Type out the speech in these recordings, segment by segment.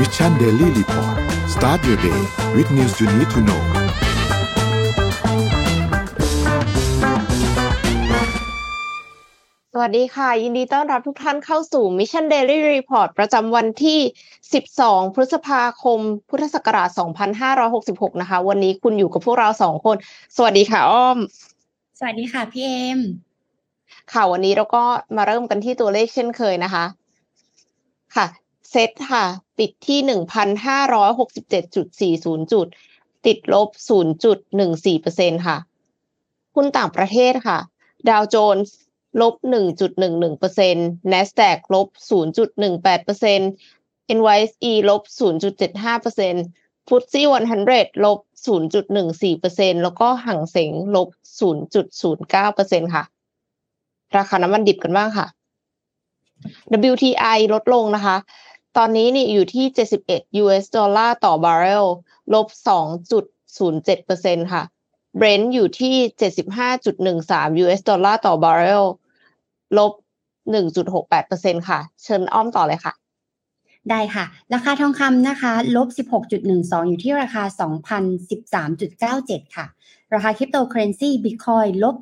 Mission Daily Report start your day with news you need to know สวัสดีค่ะ ยินดีต้อนรับทุกท่านเข้าสู่ Mission Daily Report ประจำวันที่ 12 พฤษภาคม พุทธศักราช 2566 นะคะ วันนี้คุณอยู่กับพวกเราสองคน สวัสดีค่ะอ้อม สวัสดีค่ะพี่เอม ค่ะวันนี้เราก็มาเริ่มกันที่ตัวเลขเช่นเคยนะคะ ค่ะเซตค่ะ ปิดที่1,567.40จุด ติดลบ0.14%ค่ะหุ้นต่างประเทศค่ะ ดาวโจนส์ลบ1.11% NASDAQ ลบ0.18% NYSE ลบ0.75% FTSE 100ลบ0.14%แล้วก็ห่างเสงลบ0.09%ค่ะ ราคาน้ำมันดิบกันบ้างค่ะ WTI ลดลงนะคะ ตอนนี้นี่อยู่ที่ 71 US ดอลลาร์ต่อบาร์เรลลบ 2.07%ค่ะ Brent อยู่ที่ 75.13 US ดอลลาร์ต่อบาร์เรลลบ 1.68%ค่ะ เชิญอ้อมต่อเลยค่ะได้ค่ะ ราคาทองคำนะคะลบ 16.12 อยู่ที่ราคา 2,013.97 ค่ะ ราคาคริปโตเคอเรนซีบิตคอยลบ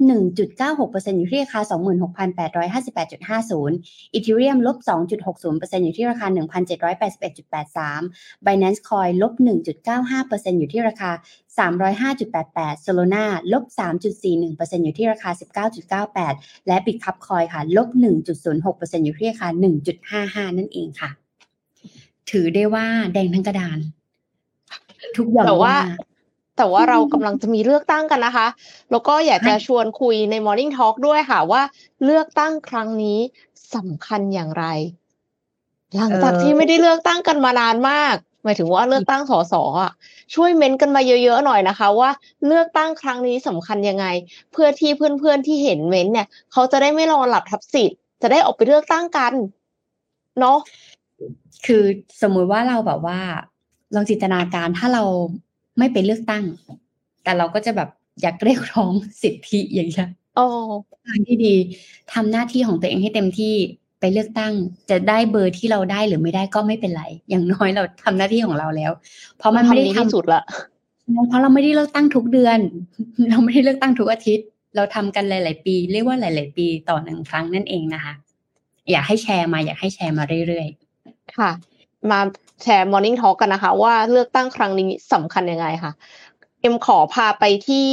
1.96%อยู่ที่ราคา 26,858.50อีเทเรียมลบ 2.60%อยู่ที่ราคา 1,781.83 Binance Coin ลบ 1.95%อยู่ที่ราคา 305.88 Solana ลบ 3.41%อยู่ที่ราคา 19.98 และ Bitcup Coin ค่ะ ลบ 1.06%อยู่ที่ราคา 1.55 นั่นเองค่ะ ถือได้ว่าแดงทั้งกระดาน ทุกอย่างแต่ว่า แต่ว่าเรากำลังจะมีเลือกตั้งกันนะคะ แล้วก็อยากจะชวนคุยใน Morning Talk ด้วยค่ะว่าเลือกตั้งครั้งนี้สำคัญอย่างไร หลังจากที่ไม่ได้เลือกตั้งกันมานานมาก หมายถึงว่าเลือกตั้งสสอะ ช่วยเม้นกันมาเยอะๆหน่อยนะคะ ว่าเลือกตั้งครั้งนี้สำคัญยังไง เพื่อที่เพื่อนๆที่เห็นเม้นเนี่ย เขาจะได้ไม่รอหลับทับสิทธิ์จะได้ออกไปเลือกตั้งกันเนาะคือสมมุติว่าเราแบบว่าลองจินตนาการถ้าเรา ไม่ไปเลือกตั้ง แต่เราก็จะแบบอยากเรียกร้องสิทธิอย่างเงี้ยโอ้ทางที่ดีทำหน้าที่ของตัวเองให้เต็มที่ไปเลือกตั้ง จะได้เบอร์ที่เราได้หรือไม่ได้ก็ไม่เป็นไร อย่างน้อยเราทำหน้าที่ของเราแล้ว เพราะมันไม่ได้ทำดีทำที่สุดละเพราะเราไม่ได้เลือกตั้งทุกเดือน เราไม่ได้เลือกตั้งทุกอาทิตย์ เราทำกันหลาย ๆ ปี เรียกว่าหลาย ๆ ปีต่อหนึ่งครั้งนั่นเองนะคะ อยากให้แชร์มาอยากให้แชร์มาเรื่อยค่ะ มา แชร์ Morning Talk กันนะคะ ว่าเลือกตั้งครั้งนี้สำคัญยังไงค่ะ เอ็มขอพาไปที่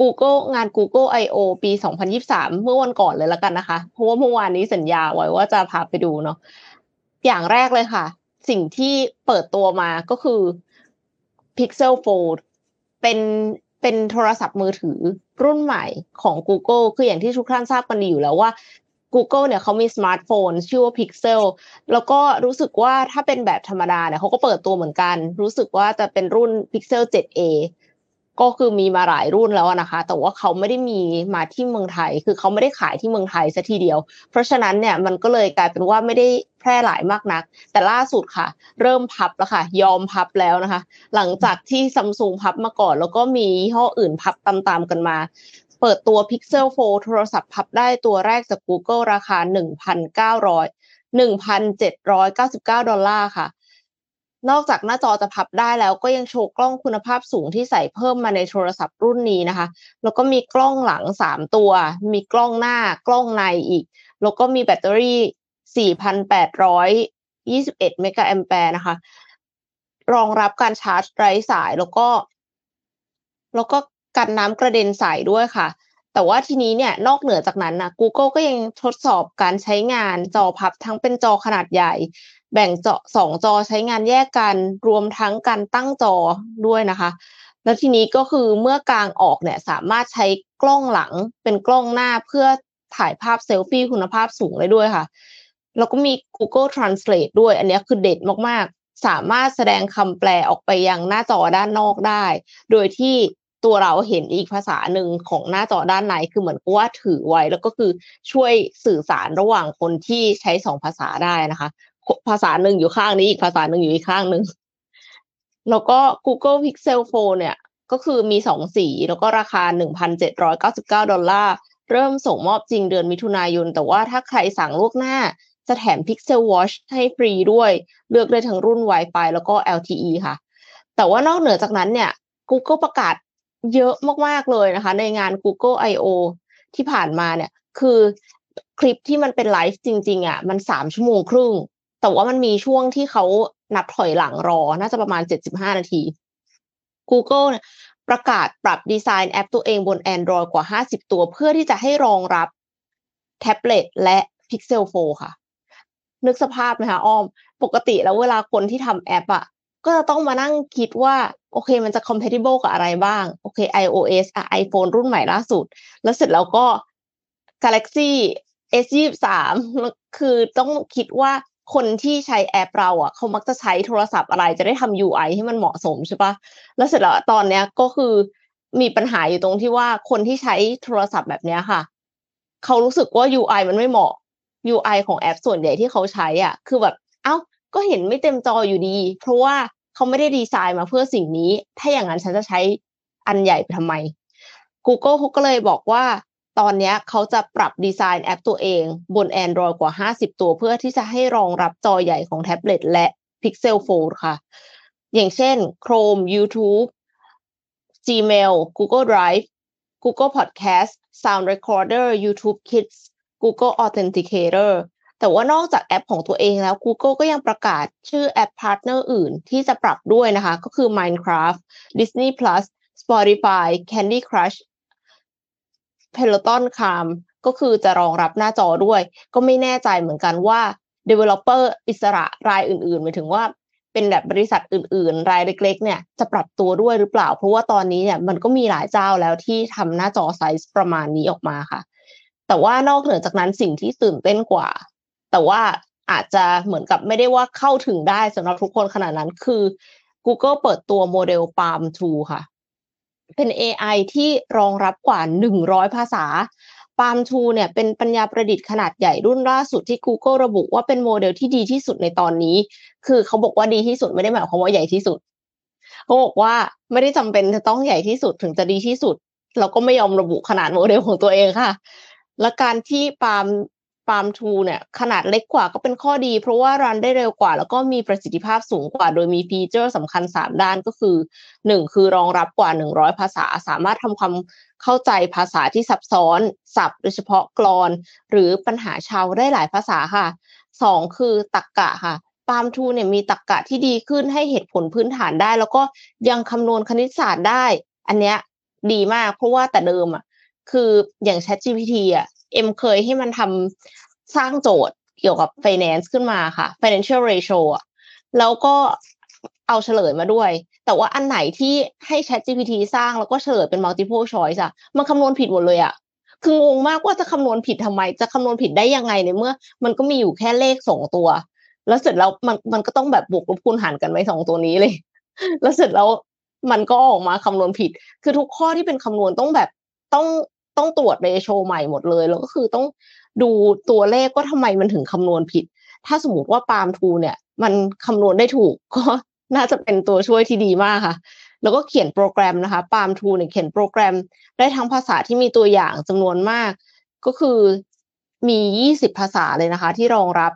Google งาน Google I/O ปี 2023 เมื่อวันก่อนเลยแล้วกันนะคะ เพราะว่าเมื่อวานนี้สัญญาไว้ว่าจะพาไปดูเนาะอย่างแรกเลยค่ะ สิ่งที่เปิดตัวมาก็คือ Pixel Fold เป็นเป็นโทรศัพท์มือถือรุ่นใหม่ของ Google คืออย่างที่ทุกท่านทราบกันดีอยู่แล้วว่า Google เนี่ยเขามีสมาร์ทโฟนชื่อว่า Pixel แล้วก็รู้สึกว่าถ้าเป็นแบบธรรมดาเนี่ยเขาก็เปิดตัวเหมือนกัน รู้สึกว่าจะเป็นรุ่น Pixel 7a ก็คือมีมาหลายรุ่นแล้วนะคะ แต่ว่าเขาไม่ได้มีมาที่เมืองไทย คือเขาไม่ได้ขายที่เมืองไทยซะทีเดียว เพราะฉะนั้นเนี่ยมันก็เลยกลายเป็นว่าไม่ได้แพร่หลายมากนัก แต่ล่าสุดค่ะ เริ่มพับแล้วค่ะ ยอมพับแล้วนะคะ หลังจากที่ซัมซุงพับมาก่อน แล้วก็มียี่ห้ออื่นพับตามๆกันมา เปิดตัว Pixel 4 โทรศัพท์พับได้ตัวแรกจาก Google ราคา 1,900 1,799 ดอลลาร์ค่ะ นอกจากหน้าจอจะพับได้แล้วก็ยังโชว์กล้องคุณภาพสูงที่ใส่เพิ่มมาในโทรศัพท์รุ่นนี้นะคะ แล้วก็มีกล้องหลัง 3 ตัว มีกล้องหน้ากล้องในอีก แล้วก็มีแบตเตอรี่ 4,821 เมกะแอมแปร์นะคะ รองรับการชาร์จไร้สายแล้วก็ แล้วก็ กันน้ำกระเด็นใส่ด้วยค่ะ แต่ว่าทีนี้เนี่ยนอกเหนือจากนั้นนะ Google ก็ยังทดสอบการใช้งานจอพับทั้งเป็นจอขนาดใหญ่ แบ่งจอสองจอใช้งานแยกกันรวมทั้งการตั้งจอด้วยนะคะ แล้วทีนี้ก็คือเมื่อกลางออกเนี่ยสามารถใช้กล้องหลังเป็นกล้องหน้าเพื่อถ่ายภาพเซลฟี่คุณภาพสูงเลยด้วยค่ะ แล้วก็มี Google Translate ด้วย อันนี้คือเด็ดมากๆ สามารถแสดงคำแปลออกไปยังหน้าจอด้านนอกได้ โดยที่ ตัวเราเห็นอีกภาษาหนึ่งของหน้าจอด้านในคือเหมือนกับว่าถือไว้ แล้วก็คือช่วยสื่อสารระหว่างคนที่ใช้สองภาษาได้นะคะ ภาษาหนึ่งอยู่ข้างนี้อีกภาษาหนึ่งอยู่อีกข้างหนึ่งแล้วก็ Google Pixel 4เนี่ย ก็คือมีสองสี แล้วก็ราคา 1,799 ดอลลาร์ เริ่มส่งมอบจริงเดือนมิถุนายน แต่ว่าถ้าใครสั่งล่วงหน้า จะแถม Pixel Watch ให้ฟรีด้วย เลือกได้ทั้งรุ่น Wi-Fi แล้วก็ LTE ค่ะ แต่ว่านอกเหนือจากนั้นเนี่ย Google ประกาศ เยอะมากๆเลยนะคะ ในงาน Google I.O. ที่ผ่านมาเนี่ยคือคลิปที่มันเป็นไลฟ์จริง ๆอะมันสามชั่วโมงครึ่ง แต่ว่ามันมีช่วงที่เขานับถอยหลังรอ น่าจะประมาณเจ็ดสิบห้านาที Google เนี่ยประกาศปรับดีไซน์แอปตัวเองบน Android กว่า 50 ตัว เพื่อที่จะให้รองรับแท็บเล็ตและ Pixel 4 ค่ะ นึกสภาพไหมคะอ้อม ปกติแล้วเวลาคนที่ทำแอปอะ ก็จะต้องมานั่งคิดว่า โอเค มันจะ compatible กับอะไรบ้าง โอเค iOS อะ iPhone รุ่นใหม่ล่าสุด แล้วเสร็จแล้วก็ Galaxy S23 คือต้องคิดว่าคนที่ใช้แอปเราอะ เขามักจะใช้โทรศัพท์อะไรจะได้ทำ UI ให้มันเหมาะสมใช่ปะแล้วเสร็จแล้วตอนเนี้ยก็คือมีปัญหาอยู่ตรงที่ว่าคนที่ใช้โทรศัพท์แบบเนี้ยค่ะ เขารู้สึกว่า UI มันไม่เหมาะ UI ของแอปส่วนใหญ่ที่เขาใช้อะ คือแบบ เอ้า ก็เห็นไม่เต็มจออยู่ดี เพราะว่า เขาไม่ได้ดีไซน์มาเพื่อสิ่งนี้ ถ้าอย่างนั้นฉันจะใช้อันใหญ่ไปทำไม Google เขาก็เลยบอกว่า ตอนนี้เขาจะปรับดีไซน์แอปตัวเอง บน Android กว่า 50 ตัวเพื่อที่จะให้รองรับจอใหญ่ของแท็บเล็ตและ Pixel Fold ค่ะ อย่างเช่น Chrome YouTube Gmail Google Drive Google Podcast Sound Recorder YouTube Kids Google Authenticator แต่ว่านอกจากแอปของตัวเองแล้ว Google ก็ยังประกาศชื่อแอป partner อื่นที่จะปรับด้วยนะคะ ก็คือ Minecraft Disney Plus Spotify Candy Crush Peloton Calm ก็คือจะรองรับหน้าจอด้วย ก็ไม่แน่ใจเหมือนกันว่า Developer อิสระรายอื่นๆหมายถึงว่าเป็นแบบบริษัทอื่น ๆ รายเล็ก ๆ เนี่ยจะปรับตัวด้วยหรือเปล่า เพราะว่าตอนนี้เนี่ยมันก็มีหลายเจ้าแล้วที่ทำหน้าจอไซส์ประมาณนี้ออกมาค่ะ แต่ว่านอกเหนือจากนั้นสิ่งที่ตื่นเต้นกว่า แต่ว่าอาจจะเหมือนกับไม่ได้ว่าเข้าถึงได้สำหรับทุกคนขนาดนั้นคือ Google เปิดตัวโมเดล Palm 2 ค่ะ เป็น AI ที่รองรับกว่า 100 ภาษา Palm 2 เนี่ยเป็นปัญญาประดิษฐ์ขนาดใหญ่รุ่นล่าสุดที่ Google ระบุว่าเป็นโมเดลที่ดีที่สุดในตอนนี้ คือเขาบอกว่าดีที่สุดไม่ได้หมายความว่าใหญ่ที่สุด เขาบอกว่าไม่ได้จำเป็นจะต้องใหญ่ที่สุดถึงจะดีที่สุด เราก็ไม่ยอมระบุขนาดโมเดลของตัวเองค่ะและการที่ Palm Palm 2 เนี่ยขนาดเล็กกว่าก็เป็นข้อดี เพราะว่า run ได้เร็วกว่า แล้วก็มีประสิทธิภาพสูงกว่า โดยมีฟีเจอร์สำคัญ 3 ด้านก็คือ 1 คือรองรับกว่า 100 ภาษา สามารถทำความเข้าใจภาษาที่ซับซ้อนศัพท์โดยเฉพาะกรอน หรือปัญหาชาวได้หลายภาษาค่ะ 2 คือตักกะค่ะปาล์มทูเนี่ยมีตักกะที่ดีขึ้นให้เหตุผลพื้นฐานได้ แล้วก็ยังคำนวณคณิตศาสตร์ได้ อันเนี้ยดีมากเพราะว่าแต่เดิมอะคืออย่าง Chat GPT อะ เอ็มเคยให้มันทำสร้างโจทย์เกี่ยวกับ finance ขึ้นมาค่ะ financial ratio อะแล้วก็เอาเฉลยมาด้วย แต่ว่าอันไหนที่ให้ Chat GPT สร้างแล้วก็เฉลยเป็น multiple choice อะมันคำนวณผิดหมดเลยอะคืองงมากว่าจะคำนวณผิดทำไม จะคำนวณผิดได้ยังไงในเมื่อ มันก็มีอยู่แค่เลขสองตัว แล้วเสร็จแล้วมันมันก็ต้องแบบบวกลบคูณหารกันไว้สองตัวนี้เลย แล้วเสร็จแล้วมันก็ออกมาคำนวณผิด คือทุกข้อที่เป็นคำนวณต้องแบบต้อง ต้องตรวจเรโชใหม่หมดเลย แล้วก็คือต้องดูตัวเลขก็ทำไมมันถึงคำนวณผิด ถ้าสมมติว่าปาล์มทูเนี่ย มันคำนวณได้ถูกก็น่าจะเป็นตัวช่วยที่ดีมากค่ะ แล้วก็เขียนโปรแกรมนะคะปาล์มทูเนี่ยเขียนโปรแกรมได้ทั้งภาษาที่มีตัวอย่างจำนวนมาก ก็คือมียี่สิบภาษาเลยนะคะ ที่รองรับ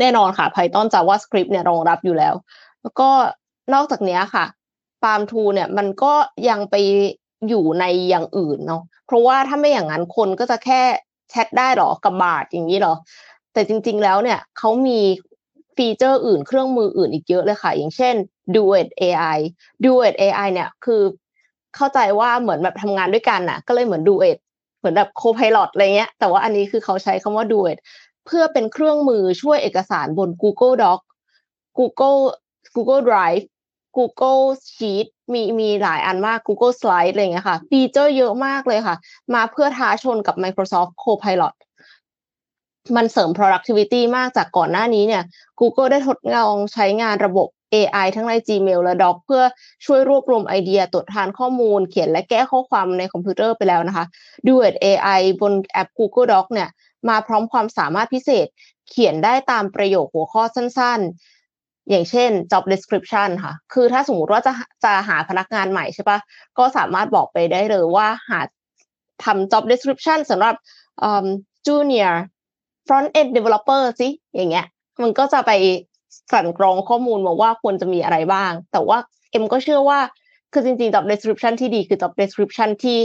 แน่นอนค่ะ Python JavaScript เนี่ยรองรับอยู่แล้ว แล้วก็นอกจากนี้ค่ะปาล์มทูเนี่ยมันก็ยังไป อยู่ในอย่างอื่นเนาะเพราะว่าถ้าไม่อย่างนั้นคนก็จะแค่แชทได้หรอกับบาทอย่างนี้หรอ แต่จริง ๆแล้วเนี่ยเขามีฟีเจอร์อื่นเครื่องมืออื่นอีกเยอะเลยค่ะ อย่างเช่น Duet AI Duet AI เนี่ยคือเข้าใจว่าเหมือนแบบทำงานด้วยกันน่ะ ก็เลยเหมือน Duet เหมือนแบบ Co-pilot อะไรเงี้ย แต่ว่าอันนี้คือเขาใช้คำว่า Duet เพื่อเป็นเครื่องมือช่วยเอกสารบน Google Doc Google Google Drive Google Sheet มีมีหลายอันมาก Google Slide อะไรเงี้ยค่ะ ฟีเจอร์เยอะมากเลยค่ะ มาเพื่อท้าชนกับ Microsoft Copilot มันเสริม productivity มากจากก่อนหน้านี้เนี่ย Google ได้ทดลองใช้งานระบบ AI ทั้งใน Gmail และ Doc เพื่อช่วยรวบรวมไอเดียตรวจทานข้อมูล เขียนและแก้ข้อความในคอมพิวเตอร์ไปแล้วนะคะ Duet AI บนแอป Google Doc เนี่ย มาพร้อมความสามารถพิเศษ เขียนได้ตามประโยคหัวข้อสั้นๆ อย่างเช่น job description ค่ะ คือถ้าสมมติว่าจะจะหาพนักงานใหม่ใช่ปะก็สามารถบอกไปได้เลยว่าหาทำ job description สำหรับ junior front end developer สิอย่างเงี้ย มันก็จะไปกลั่นกรองข้อมูลมาว่าควรจะมีอะไรบ้าง แต่ว่าเอ็มก็เชื่อว่าคือจริงๆ job description ที่ดีคือ job description ที่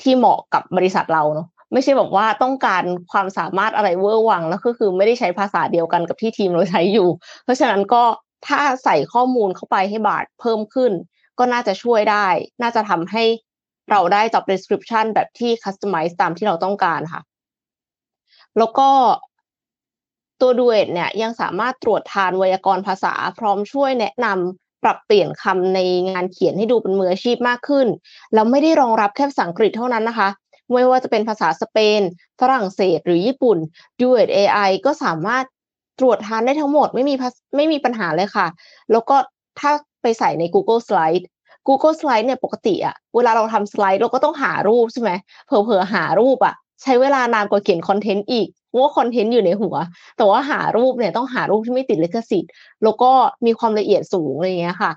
ที่เหมาะกับบริษัทเราเนาะ ไม่ใช่แบบว่าต้องการความสามารถอะไรเวอร์วังแล้วก็คือไม่ได้ใช้ภาษาเดียวกันกับที่ทีมเราใช้อยู่ เพราะฉะนั้นก็ถ้าใส่ข้อมูลเข้าไปให้บาทเพิ่มขึ้น ก็น่าจะช่วยได้ น่าจะทำให้เราได้ job description แบบที่ customize ตามที่เราต้องการค่ะ แล้วก็ตัวดูเอทเนี่ยยังสามารถตรวจทานไวยากรณ์ภาษา พร้อมช่วยแนะนำปรับเปลี่ยนคำในงานเขียนให้ดูเป็นมืออาชีพมากขึ้น แล้วไม่ได้รองรับแค่ภาษาอังกฤษเท่านั้นนะคะ ไม่ว่าจะเป็นภาษาสเปน ฝรั่งเศสหรือญี่ปุ่น Duet AI ก็สามารถตรวจทานได้ทั้งหมดไม่มีไม่มีปัญหาเลยค่ะ แล้วก็ถ้าไปใส่ใน Google Slide Google Slide เนี่ยปกติอะเวลาเราทำสไลด์เราก็ต้องหารูปใช่ไหมเผลอๆหารูปอะใช้เวลานานกว่าเขียนคอนเทนต์อีกเพราะว่าคอนเทนต์อยู่ในหัว แต่ว่าหารูปเนี่ยต้องหารูปที่ไม่ติดลิขสิทธิ์ แล้วก็มีความละเอียดสูงอะไรเงี้ยค่ะ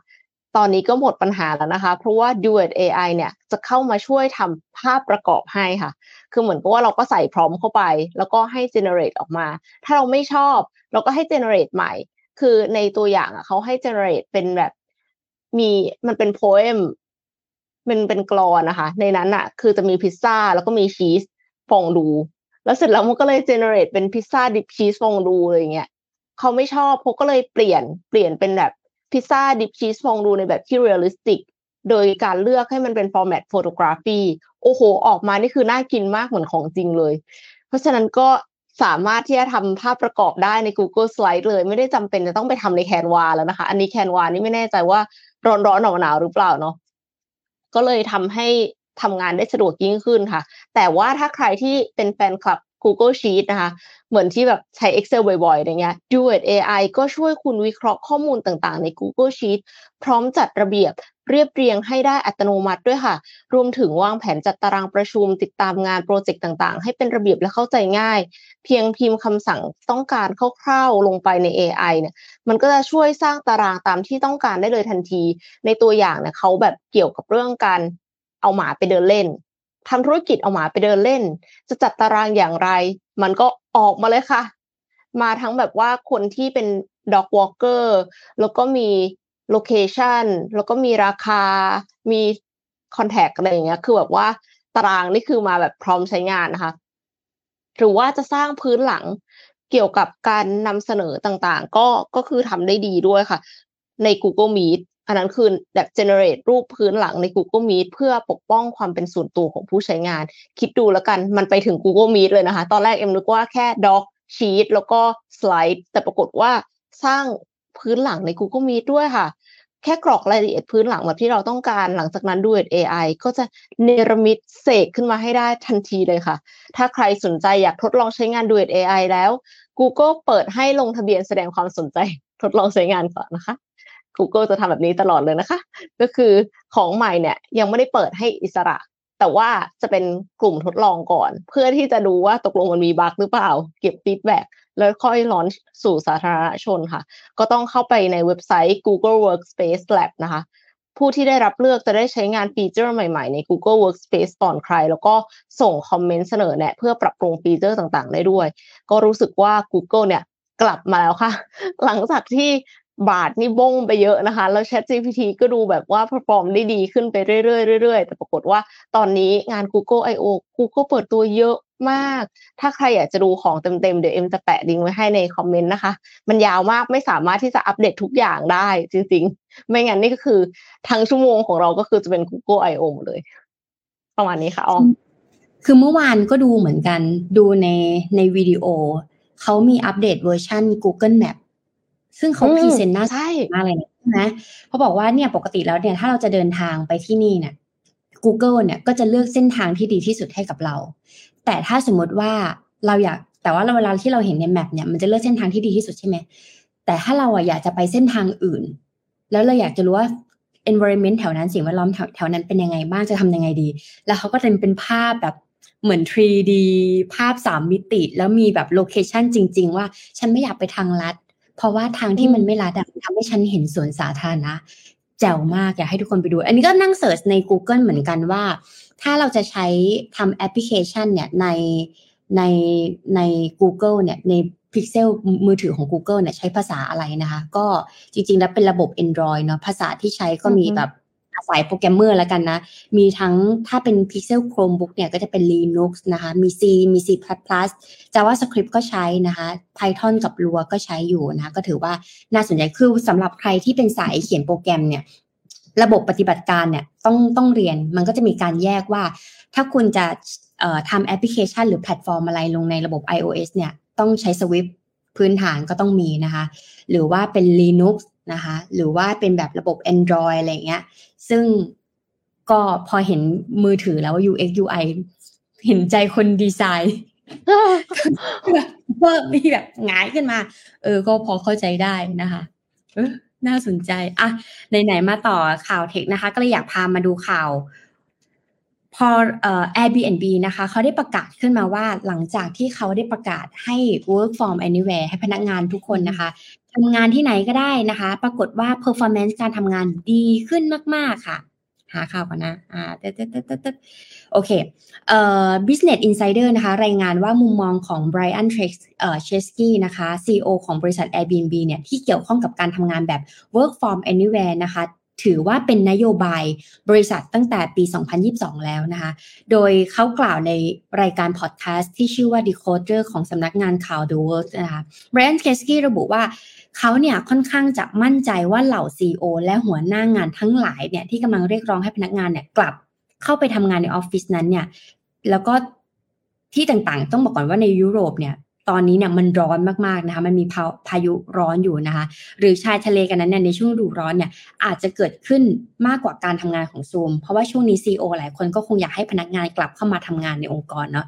ตอนนี้ก็หมดปัญหาแล้วนะคะ เพราะว่า Duet AI เนี่ยจะเข้ามาช่วยทำภาพประกอบให้ค่ะ คือเหมือนกับว่าเราก็ใส่ prompt เข้าไป แล้วก็ให้ generate ออกมา ถ้าเราไม่ชอบ เราก็ให้ generate ใหม่ คือในตัวอย่างอะเขาให้ generate เป็นแบบมีมันเป็น poem มันเป็นกลอนนะคะ ในนั้นอะ คือจะมีพิซซ่าแล้วก็มีชีสฟองดู แล้วเสร็จแล้วมันก็เลย generate เป็นพิซซ่า dip ชีสฟองดูอะไรเงี้ยเขาไม่ชอบเขาก็เลยเปลี่ยนเปลี่ยนเป็นแบบ พิซซ่า dip ชีสฟองดูในแบบที่ realistic โดยการเลือกให้มันเป็น format photography โอ้โห ออกมานี่คือน่ากินมากเหมือนของจริงเลย เพราะฉะนั้นก็สามารถที่จะทำภาพประกอบได้ใน Google Slide เลย ไม่ได้จำเป็นจะต้องไปทำใน Canva แล้วนะคะ อันนี้ Canva นี่ไม่แน่ใจว่าร้อนร้อนหนาวหนาวหรือเปล่าเนาะก็เลยทำให้ทำงานได้สะดวกยิ่งขึ้นค่ะ แต่ว่าถ้าใครที่เป็นแฟนคลับ Google Sheet นะคะ เหมือนที่แบบใช้ Excel บ่อยๆอย่างเงี้ย Duet AI ก็ช่วยคุณวิเคราะห์ข้อมูลต่างๆ ใน Google Sheet พร้อมจัดระเบียบเรียบเรียงให้ได้อัตโนมัติด้วยค่ะ รวมถึงวางแผนจัดตารางประชุมติดตามงานโปรเจกต์ต่างๆ ให้เป็นระเบียบและเข้าใจง่าย เพียงพิมพ์คำสั่งต้องการคร่าวๆลงไปใน AI เนี่ย มันก็จะช่วยสร้างตารางตามที่ต้องการได้เลยทันที ในตัวอย่างเนี่ยเขาแบบเกี่ยวกับเรื่องการเอาหมาไปเดินเล่น ทำธุรกิจเอาหมาไปเดินเล่น จะจัดตารางอย่างไร มันก็ออกมาเลยค่ะ มาทั้งแบบว่าคนที่เป็น dog walker แล้วก็มีโลเคชันแล้วก็มีราคา มีคอนแทคอะไรอย่างเงี้ย คือแบบว่าตารางนี่คือมาแบบพร้อมใช้งานนะคะ หรือว่าจะสร้างพื้นหลังเกี่ยวกับการนำเสนอต่างๆ ก็ก็คือทำได้ดีด้วยค่ะ ใน Google Meet อันนั้นคือแบบ generate รูปพื้นหลังใน Google Meet เพื่อปกป้องความเป็นส่วนตัวของผู้ใช้งาน คิดดูแล้วกันมันไปถึง Google Meet เลยนะคะ ตอนแรกเอ็มนึกว่าแค่ Doc Sheet แล้วก็ Slide แต่ปรากฏว่าสร้างพื้นหลังใน Google Meet ด้วยค่ะ แค่กรอกรายละเอียดพื้นหลังแบบที่เราต้องการหลังจากนั้นด้วย AI ก็จะเนรมิตเสกขึ้นมาให้ได้ทันทีเลยค่ะ ถ้าใครสนใจอยากทดลองใช้งานด้วย AI แล้ว Google เปิดให้ลงทะเบียนแสดงความสนใจทดลองใช้งานก่อนนะคะ Google จะทำแบบนี้ตลอดเลยนะคะ ก็คือของใหม่เนี่ยยังไม่ได้เปิดให้อิสระ แต่ว่าจะเป็นกลุ่มทดลองก่อน เพื่อที่จะดูว่าตกลงมันมี bug หรือเปล่า เก็บ feedback แล้วค่อย launch สู่สาธารณชนค่ะ ก็ต้องเข้าไปในเว็บไซต์ Google Workspace Lab นะคะ ผู้ที่ได้รับเลือกจะได้ใช้งานฟีเจอร์ใหม่ๆ ใน Google Workspace ก่อนใคร แล้วก็ส่งคอมเมนต์เสนอแนะ เพื่อปรับปรุงฟีเจอร์ต่างๆ ได้ด้วย ก็รู้สึกว่า Google เนี่ยกลับมาแล้วค่ะ หลังจากที่ บาทนี่บงไปเยอะนะคะ แล้ว Chat GPT ก็ดูแบบว่า perform ได้ดีขึ้นไปเรื่อยๆเรื่อยๆ แต่ปรากฏว่าตอนนี้งาน Google I/O Google เปิดตัวเยอะมาก ถ้าใครอยากจะดูของเต็มๆ เดี๋ยวเอ็มจะแปะลิงก์ไว้ให้ในคอมเมนต์นะคะ มันยาวมากไม่สามารถที่จะอัปเดตทุกอย่างได้จริงๆ ไม่งั้นนี่ก็คือทั้งชั่วโมงของเราก็คือจะเป็น Google I/O หมดเลย ประมาณนี้ค่ะอ้อคือเมื่อวานก็ดูเหมือนกันดูในในวิดีโอเขามีอัปเดตเวอร์ชัน Google Map ซึ่งเขา present น่าสนใจมากเลยนะใช่ไหมเขาบอกว่าเนี่ยปกติแล้วเนี่ยถ้าเราจะเดินทางไปที่นี่เนี่ย Google เนี่ยก็จะเลือกเส้นทางที่ดีที่สุดให้กับเรา แต่ถ้าสมมติว่าเราอยากแต่ว่าเวลาที่เราเห็นใน map เนี่ยมันจะเลือกเส้นทางที่ดีที่สุดใช่ไหมแต่ถ้าเราอะอยากจะไปเส้นทางอื่น แล้วเราอยากจะรู้ว่า environment แถวนั้นสิ่งแวดล้อมแถวแถวนั้นเป็นยังไงบ้างจะทำยังไงดี แล้วเขาก็จะเป็นภาพแบบเหมือน 3D ภาพสามมิติ แล้วมีแบบ location จริง ๆ ว่าฉันไม่อยากไปทางลัด เพราะว่าทางที่มันไม่ลัดทำให้ฉันเห็นสวนสาธารณะแจ๋วมากอยากให้ทุกคนไปดู อันนี้ก็นั่ง search ใน Google เหมือนกันว่า ถ้าเราจะใช้ทำแอปพลิเคชันเนี่ยในในใน Google เนี่ยใน Pixel มือถือของ Google เนี่ยใช้ภาษาอะไรนะคะ ก็จริงๆ แล้วเป็นระบบ Android เนาะภาษาที่ใช้ก็มีแบบ อายโปรแกรมเมอร์แล้วกันนะ มีทั้งถ้าเป็น Pixel Chromebook เนี่ยก็จะเป็น Linux นะคะ มี C มี C++ JavaScript ก็ใช้นะคะ Python กับ Lua ก็ใช้อยู่นะคะ ก็ถือว่าน่าสนใจคือสำหรับใครที่เป็นสายเขียนโปรแกรมเนี่ยระบบปฏิบัติการเนี่ยต้องต้องเรียนมันก็จะมีการแยกว่า ถ้าคุณจะทำแอปพลิเคชันหรือแพลตฟอร์มอะไรลงในระบบ iOS เนี่ยต้องใช้ Swift พื้นฐานก็ต้องมีนะคะ หรือว่าเป็น Linux นะคะ หรือว่าเป็นแบบระบบ Android อะไรเงี้ย ซึ่งก็พอเห็นมือถือแล้วว่า UX UI เห็นใจคนดีไซน์ก็มีแบบง่ายขึ้นมา เออ ก็พอเข้าใจได้นะคะเออน่าสนใจ อะไหนๆมาต่อข่าวเทคนะคะ ก็เลยอยากพามาดูข่าว พอเอ่อ Airbnb นะคะเขาได้ประกาศขึ้นมาว่าหลังจากที่เขาได้ประกาศให้ work from anywhere ให้พนักงานทุกคนนะคะทำงานที่ไหนก็ได้นะคะ ปรากฏว่า performance การทำงานดีขึ้นมาก ๆ ค่ะ หาข่าวก่อนนะ อ่าเต๊ดเต๊ดเต๊ดเต๊ดโอเค เอ่อ Business Insider นะคะ รายงานว่ามุมมองของ Brian t r e x เอ่อ Chesky นะคะ CEO ของบริษัท Airbnb เนี่ย ที่เกี่ยวข้องกับการทำงานแบบ work from anywhere นะคะ ถือว่าเป็นนโยบายบริษัทตั้งแต่ปี 2022 แล้วนะคะ โดยเขากล่าวในรายการพอดแคสต์ที่ชื่อว่า Decoder ของสำนักงานข่าว The World นะคะ Brian k e s k y ระบุว่าเขาเนี่ยค่อนข้างจะมั่นใจว่าเหล่า CEO และหัวหน้างานทั้งหลายเนี่ยที่กำลังเรียกร้องให้พนักงานเนี่ยกลับเข้าไปทำงานในออฟฟิศนั้นเนี่ยแล้วก็ที่ต่างๆ ต้องบอกก่อนว่าในยุโรปเนี่ย ตอนนี้เนี่ยมันร้อนมากๆนะคะ มันมีพาพายุร้อนอยู่นะคะ หรือชายทะเลกันนั้นเนี่ยในช่วงฤดูร้อนเนี่ยอาจจะเกิดขึ้นมากกว่าการทำงานของซูม เพราะว่าช่วงนี้ CEO หลายคนก็คงอยากให้พนักงานกลับเข้ามาทำงานในองค์กรเนาะ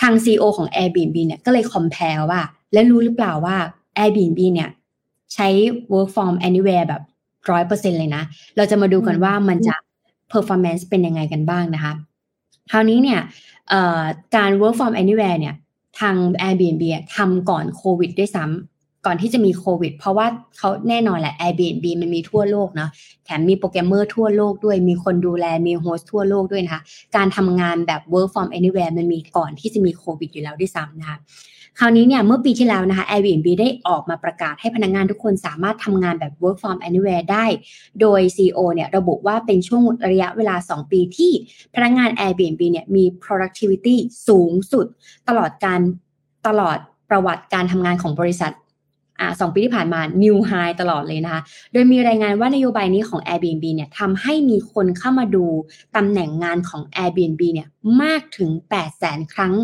ทาง CEO ของ Airbnb เนี่ยก็เลยคอมเพลว่า และรู้หรือเปล่าว่า Airbnb เนี่ยใช้ work from anywhere แบบร้อยเปอร์เซ็นเลยนะ เราจะมาดูกันว่ามันจะ performance เป็นยังไงกันบ้างนะคะ คราวนี้เนี่ยการ work from anywhere เนี่ย ทาง Airbnb ทำก่อนโควิดด้วยซ้ำก่อนที่จะมีโควิด เพราะว่าเขาแน่นอนแหละ Airbnb มันมีทั่วโลกเนาะแถมมีโปรแกรมเมอร์ทั่วโลกด้วยมีคนดูแลมี host ทั่วโลกด้วยนะคะการทำงานแบบ work from anywhere มันมีก่อนที่จะมีโควิดอยู่แล้วด้วยซ้ำนะคะ คราวนี้เนี่ยเมื่อปีที่แล้วนะคะ Airbnb ได้ออกมาประกาศให้พนักงานทุกคนสามารถทำงานแบบ work from anywhere ได้ โดย CEO เนี่ยระบุว่าเป็นช่วงระยะเวลา 2 ปีที่พนักงาน Airbnb เนี่ยมี productivity สูงสุด ตลอดการตลอดประวัติการทำงานของบริษัท อ่าสองปีที่ผ่านมา new high ตลอดเลยนะคะ โดยมีรายงานว่านโยบายนี้ของ Airbnb เนี่ยทำให้มีคนเข้ามาดูตำแหน่งงานของ Airbnb เนี่ยมากถึง 8 0 0แสนครั้ง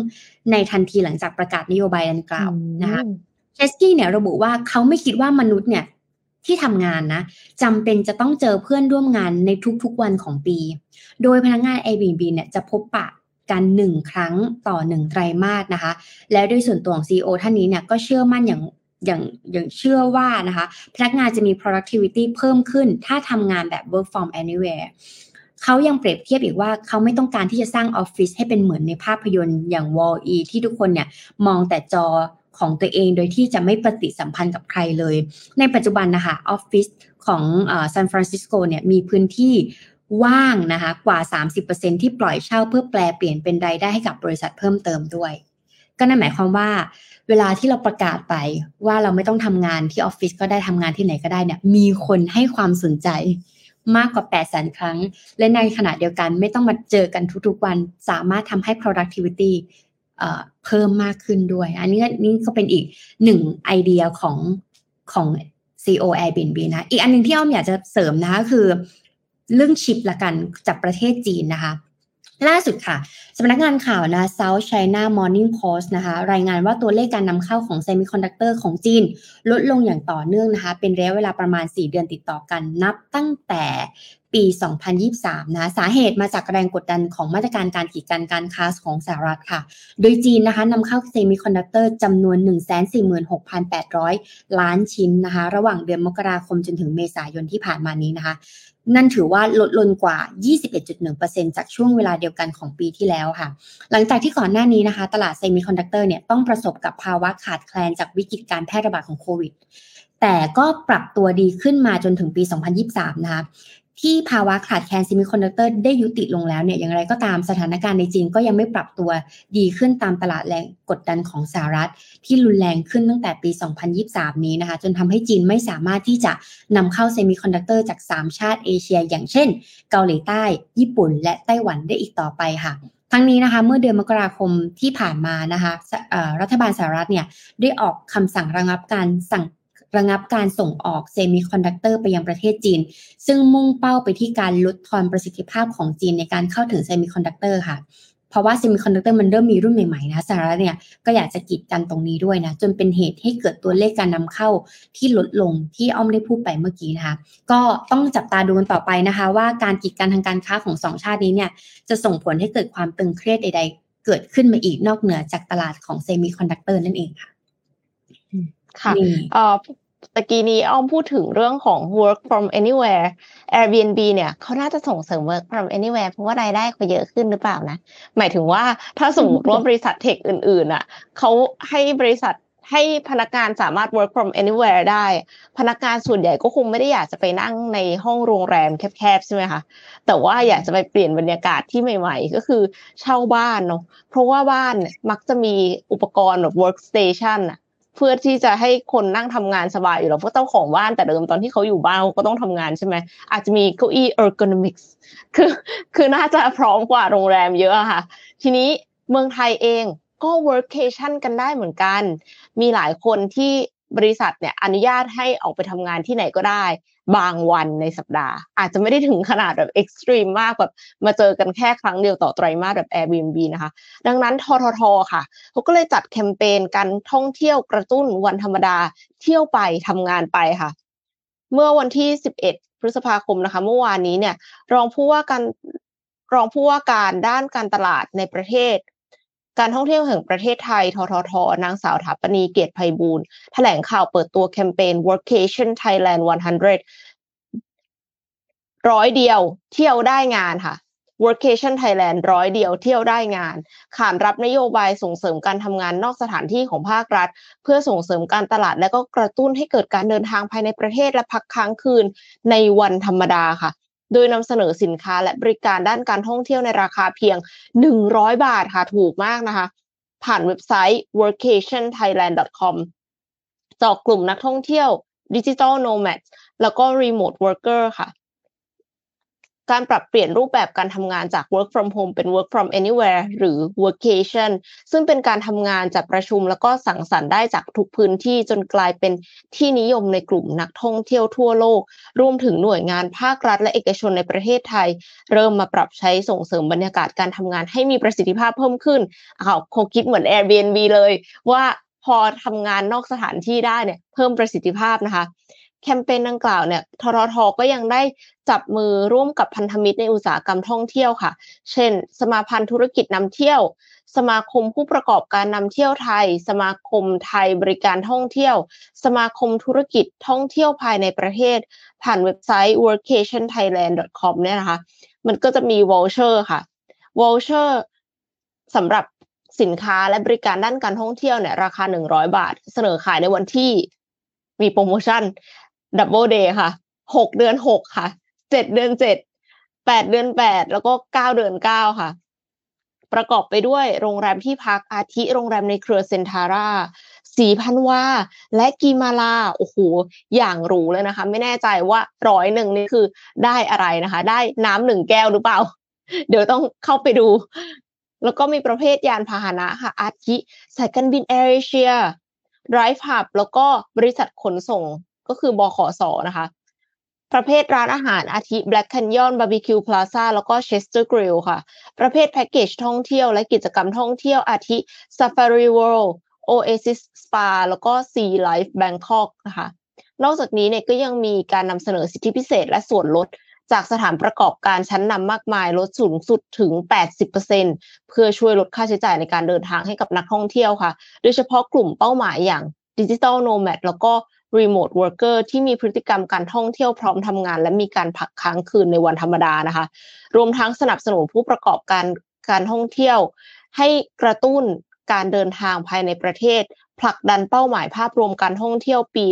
ในทันทีหลังจากประกาศนโยบายดังกล่าวนะคะเชสกี้เนี่ยระบุว่าเขาไม่คิดว่ามนุษย์เนี่ยที่ทำงานนะจำเป็นจะต้องเจอเพื่อนร่วมงานในทุกๆวันของปี โดยพนักงงาน Airbnb เนี่ยจะพบปะกันหนึ่งครั้งต่อหนึ่งไตรมาสนะคะ แล้วด้วยส่วนตัวของ CEO ท่านนี้เนี่ยก็เชื่อมั่นอย่าง อย่างอย่างเชื่อว่านะคะพนักงานจะมี productivity เพิ่มขึ้น ถ้าทำงานแบบ work from anywhere เขายังเปรียบเทียบอีกว่าเขาไม่ต้องการที่จะสร้างออฟฟิศให้เป็นเหมือนในภาพยนตร์อย่าง Wall E ที่ทุกคนเนี่ยมองแต่จอของตัวเองโดยที่จะไม่ปฏิสัมพันธ์กับใครเลย ในปัจจุบันนะคะออฟฟิศของซานฟรานซิสโกเนี่ยมีพื้นที่ว่างนะคะกว่า 30%ที่ปล่อยเช่าเพื่อแปลเปลี่ยนเป็นรายได้ให้กับบริษัทเพิ่มเติมด้วย ก็นั่นหมายความว่า เวลาที่เราประกาศไปว่าเราไม่ต้องทำงานที่ออฟฟิศก็ได้ทำงานที่ไหนก็ได้เนี่ย มีคนให้ความสนใจมากกว่า 8 0 0 0 0 ครั้ง และในขณะเดียวกันไม่ต้องมาเจอกันทุกๆวัน สามารถทำให้ productivity เพิ่มมากขึ้นด้วย อันนี้นี่ก็เป็นอีกหนึ่งไอเดียของของ CEO Airbnb นะ อีกอันหนึ่งที่อ้อมอยากจะเสริมนะคือเรื่องชิปละกันจากประเทศจีนนะคะ ล่าสุดค่ะสำนักงานข่าวนะ South China Morning Post นะคะ รายงานว่าตัวเลขการนำเข้าของเซมิคอนดักเตอร์ของจีน ลดลงอย่างต่อเนื่องนะคะ เป็นระยะเวลาประมาณ 4 เดือนติดต่อกันนับตั้งแต่ปี 2023 นะสาเหตุมาจากแรงกดดันของมาตรการการกีดกันการค้าของสหรัฐค่ะ โดยจีนนะคะนำเข้าเซมิคอนดักเตอร์จำนวน 146,800 ล้านชิ้นนะคะ ระหว่างเดือนมกราคมจนถึงเมษายนที่ผ่านมานี้นะคะ นั่นถือว่าลดลงกว่า 21.1%จากช่วงเวลาเดียวกันของปีที่แล้วค่ะ หลังจากที่ก่อนหน้านี้นะคะ ตลาดเซมิคอนดักเตอร์เนี่ยต้องประสบกับภาวะขาดแคลนจากวิกฤตการแพร่ระบาดของโควิดแต่ก็ปรับตัวดีขึ้นมาจนถึงปี 2023 นะคะ ที่ภาวะขาดแคลนเซมิคอนดักเตอร์ได้ยุติลงแล้วเนี่ยอย่างไรก็ตามสถานการณ์ในจีนก็ยังไม่ปรับตัวดีขึ้นตามตลาดแรงกดดันของสหรัฐ ที่รุนแรงขึ้นตั้งแต่ปี 2023 นี้นะคะ จนทำให้จีนไม่สามารถที่จะนำเข้าเซมิคอนดักเตอร์จาก 3 ชาติเอเชีย อย่างเช่น เกาหลีใต้ ญี่ปุ่น และไต้หวันได้อีกต่อไปค่ะทั้งนี้นะคะเมื่อเดือนมกราคมที่ผ่านมานะคะรัฐบาลสหรัฐเนี่ยได้ออกคำสั่งระงับการสั่ง ระงับการส่งออกเซมิคอนดักเตอร์ไปยังประเทศจีน ซึ่งมุ่งเป้าไปที่การลดทอนประสิทธิภาพของจีนในการเข้าถึงเซมิคอนดักเตอร์ค่ะเพราะว่าเซมิคอนดักเตอร์มันเริ่มมีรุ่นใหม่ๆนะสหรัฐเนี่ยก็อยากจะกีดกันตรงนี้ด้วยนะจนเป็นเหตุให้เกิดตัวเลขการนำเข้าที่ลดลงที่อ้อมได้พูดไปเมื่อกี้นะคะก็ต้องจับตาดูกันต่อไปนะคะ ว่าการกีดกันทางการค้าของสองชาตินี้เนี่ยจะส่งผลให้เกิดความตึงเครียดใด ๆ เกิดขึ้นมาอีกนอกเหนือจากตลาดของเซมิคอนดักเตอร์นั่นเองค่ะ ค่ะเอ่อตะกี้นี้อ้อมพูดถึงเรื่องของ work from anywhere Airbnb เนี่ยเขาน่าจะส่งเสริม work from anywhere เพราะว่ารายได้เขาเยอะขึ้นหรือเปล่านะ หมายถึงว่าถ้าสมมติว่าบริษัทเทคอื่นๆอะเขาให้บริษัทให้พนักงานสามารถ work from anywhere ได้ พนักงานส่วนใหญ่ก็คงไม่ได้อยากจะไปนั่งในห้องโรงแรมแคบๆใช่ไหมคะแต่ว่าอยากจะไปเปลี่ยนบรรยากาศที่ใหม่ ๆ ก็คือเช่าบ้านเนาะเพราะว่าบ้านมักจะมีอุปกรณ์แบบ workstation อะเพื่อที่จะให้คนนั่งทำงานสบายอยู่แล้วเพราะเจ้าของบ้านแต่เดิมตอนที่เขาอยู่บ้านเขาก็ต้องทำงานใช่ไหมอาจจะมีเก้าอี้ ergonomics คือ คือน่าจะพร้อมกว่าโรงแรมเยอะค่ะ ทีนี้เมืองไทยเองก็ workcation กันได้เหมือนกัน มีหลายคนที่ บริษัทเนี่ยอนุญาตให้ออกไปทำงานที่ไหนก็ได้ บางวันในสัปดาห์ อาจจะไม่ได้ถึงขนาดแบบเอ็กซ์ตรีมมากแบบมาเจอกันแค่ครั้งเดียวต่อไตรมาสแบบ Airbnb นะคะ ดังนั้นทททค่ะเขาก็เลยจัดแคมเปญการท่องเที่ยวกระตุ้นวันธรรมดาเที่ยวไปทำงานไปค่ะ เมื่อวันที่ 11 พฤษภาคมนะคะ เมื่อวานนี้เนี่ยรองผู้ว่าการรองผู้ว่าการด้านการตลาดในประเทศ การท่องเที่ยวแห่งประเทศไทย ททท นางสาวถาปณีเกียรติไพบูลแถลงข่าวเปิดตัวแคมเปญ Workation Thailand 100 ร้อยเดียวเที่ยวได้งานค่ะ Workation Thailand ร้อยเดียวเที่ยวได้งาน ขานรับนโยบายส่งเสริมการทำงานนอกสถานที่ของภาครัฐ เพื่อส่งเสริมการตลาดและก็กระตุ้นให้เกิดการเดินทางภายในประเทศและพักค้างคืนในวันธรรมดาค่ะ โดยนำเสนอสินค้าและบริการด้านการท่องเที่ยวในราคาเพียง 100 บาทค่ะถูกมากนะคะ ผ่านเว็บไซต์ workationthailand.com จอกกลุ่มนักท่องเที่ยวดิจิทัลโนแมดแล้วก็ Remote Worker ค่ะ การปรับเปลี่ยนรูปแบบการทำงานจาก work from home เป็น work from anywhere หรือ workation ซึ่งเป็นการทำงานจากประชุมแล้วก็สั่งสรรค์ได้จากทุกพื้นที่จนกลายเป็นที่นิยมในกลุ่มนักท่องเที่ยวทั่วโลก รวมถึงหน่วยงานภาครัฐและเอกชนในประเทศไทย เริ่มมาปรับใช้ส่งเสริมบรรยากาศการทำงานให้มีประสิทธิภาพเพิ่มขึ้นเขาคงคิดเหมือน Airbnb เลยว่าพอทำงานนอกสถานที่ได้เนี่ยเพิ่มประสิทธิภาพนะคะ แคมเปญดังกล่าวเนี่ยทรทก็ยังได้จับมือร่วมกับพันธมิตรในอุตสาหกรรมท่องเที่ยวค่ะ เช่น สมาพันธ์ธุรกิจนำเที่ยว สมาคมผู้ประกอบการนำเที่ยวไทย สมาคมไทยบริการท่องเที่ยว สมาคมธุรกิจท่องเที่ยวภายในประเทศ ผ่านเว็บไซต์ workationthailand.com เนี่ยนะคะ มันก็จะมี voucher ค่ะ voucher สำหรับสินค้าและบริการด้านการท่องเที่ยวเนี่ยราคา 100 บาท เสนอขายในวันที่มีโปรโมชั่น double day ค่ะหกเดือนหกค่ะเจ็ดเดือนเจ็ดแปดเดือนแปดแล้วก็เก้าเดือนเก้าค่ะ ประกอบไปด้วยโรงแรมที่พักอาทิโรงแรมในเครือเซนทาร่าสีพันวาและกีมาลาโอ้โหอย่างหรูเลยนะคะ ไม่แน่ใจว่าร้อยหนึ่งนี่คือได้อะไรนะคะ ได้น้ำหนึ่งแก้วหรือเปล่า เดี๋ยวต้องเข้าไปดู แล้วก็มีประเภทยานพาหนะค่ะ อาทิสายการบินแอร์เอเชียไรฟ์ฮับแล้วก็บริษัทขนส่ง ก็คือบขสนะคะ ประเภทร้านอาหารอาทิ Black Canyon Barbecue Plaza แล้วก็ Chester Grill ค่ะ ประเภทแพ็กเกจท่องเที่ยวและกิจกรรมท่องเที่ยวอาทิ Safari World Oasis Spa แล้วก็ Sea Life Bangkok นะคะนอกจากนี้เนี่ยก็ยังมีการนำเสนอสิทธิพิเศษและส่วนลดจากสถานประกอบการชั้นนำมากมายลดสูงสุดถึง 80%เพื่อช่วยลดค่าใช้จ่ายในการเดินทางให้กับนักท่องเที่ยวค่ะ โดยเฉพาะกลุ่มเป้าหมายอย่าง Digital Nomad แล้วก็ remote worker ที่มีพฤติกรรมการท่องเที่ยวพร้อมทำงาน และมีการพักค้างคืนในวันธรรมดานะคะ รวมทั้งสนับสนุนผู้ประกอบการการท่องเที่ยว ให้กระตุ้นการเดินทางภายในประเทศ ผลักดันเป้าหมายภาพรวมการท่องเที่ยวปี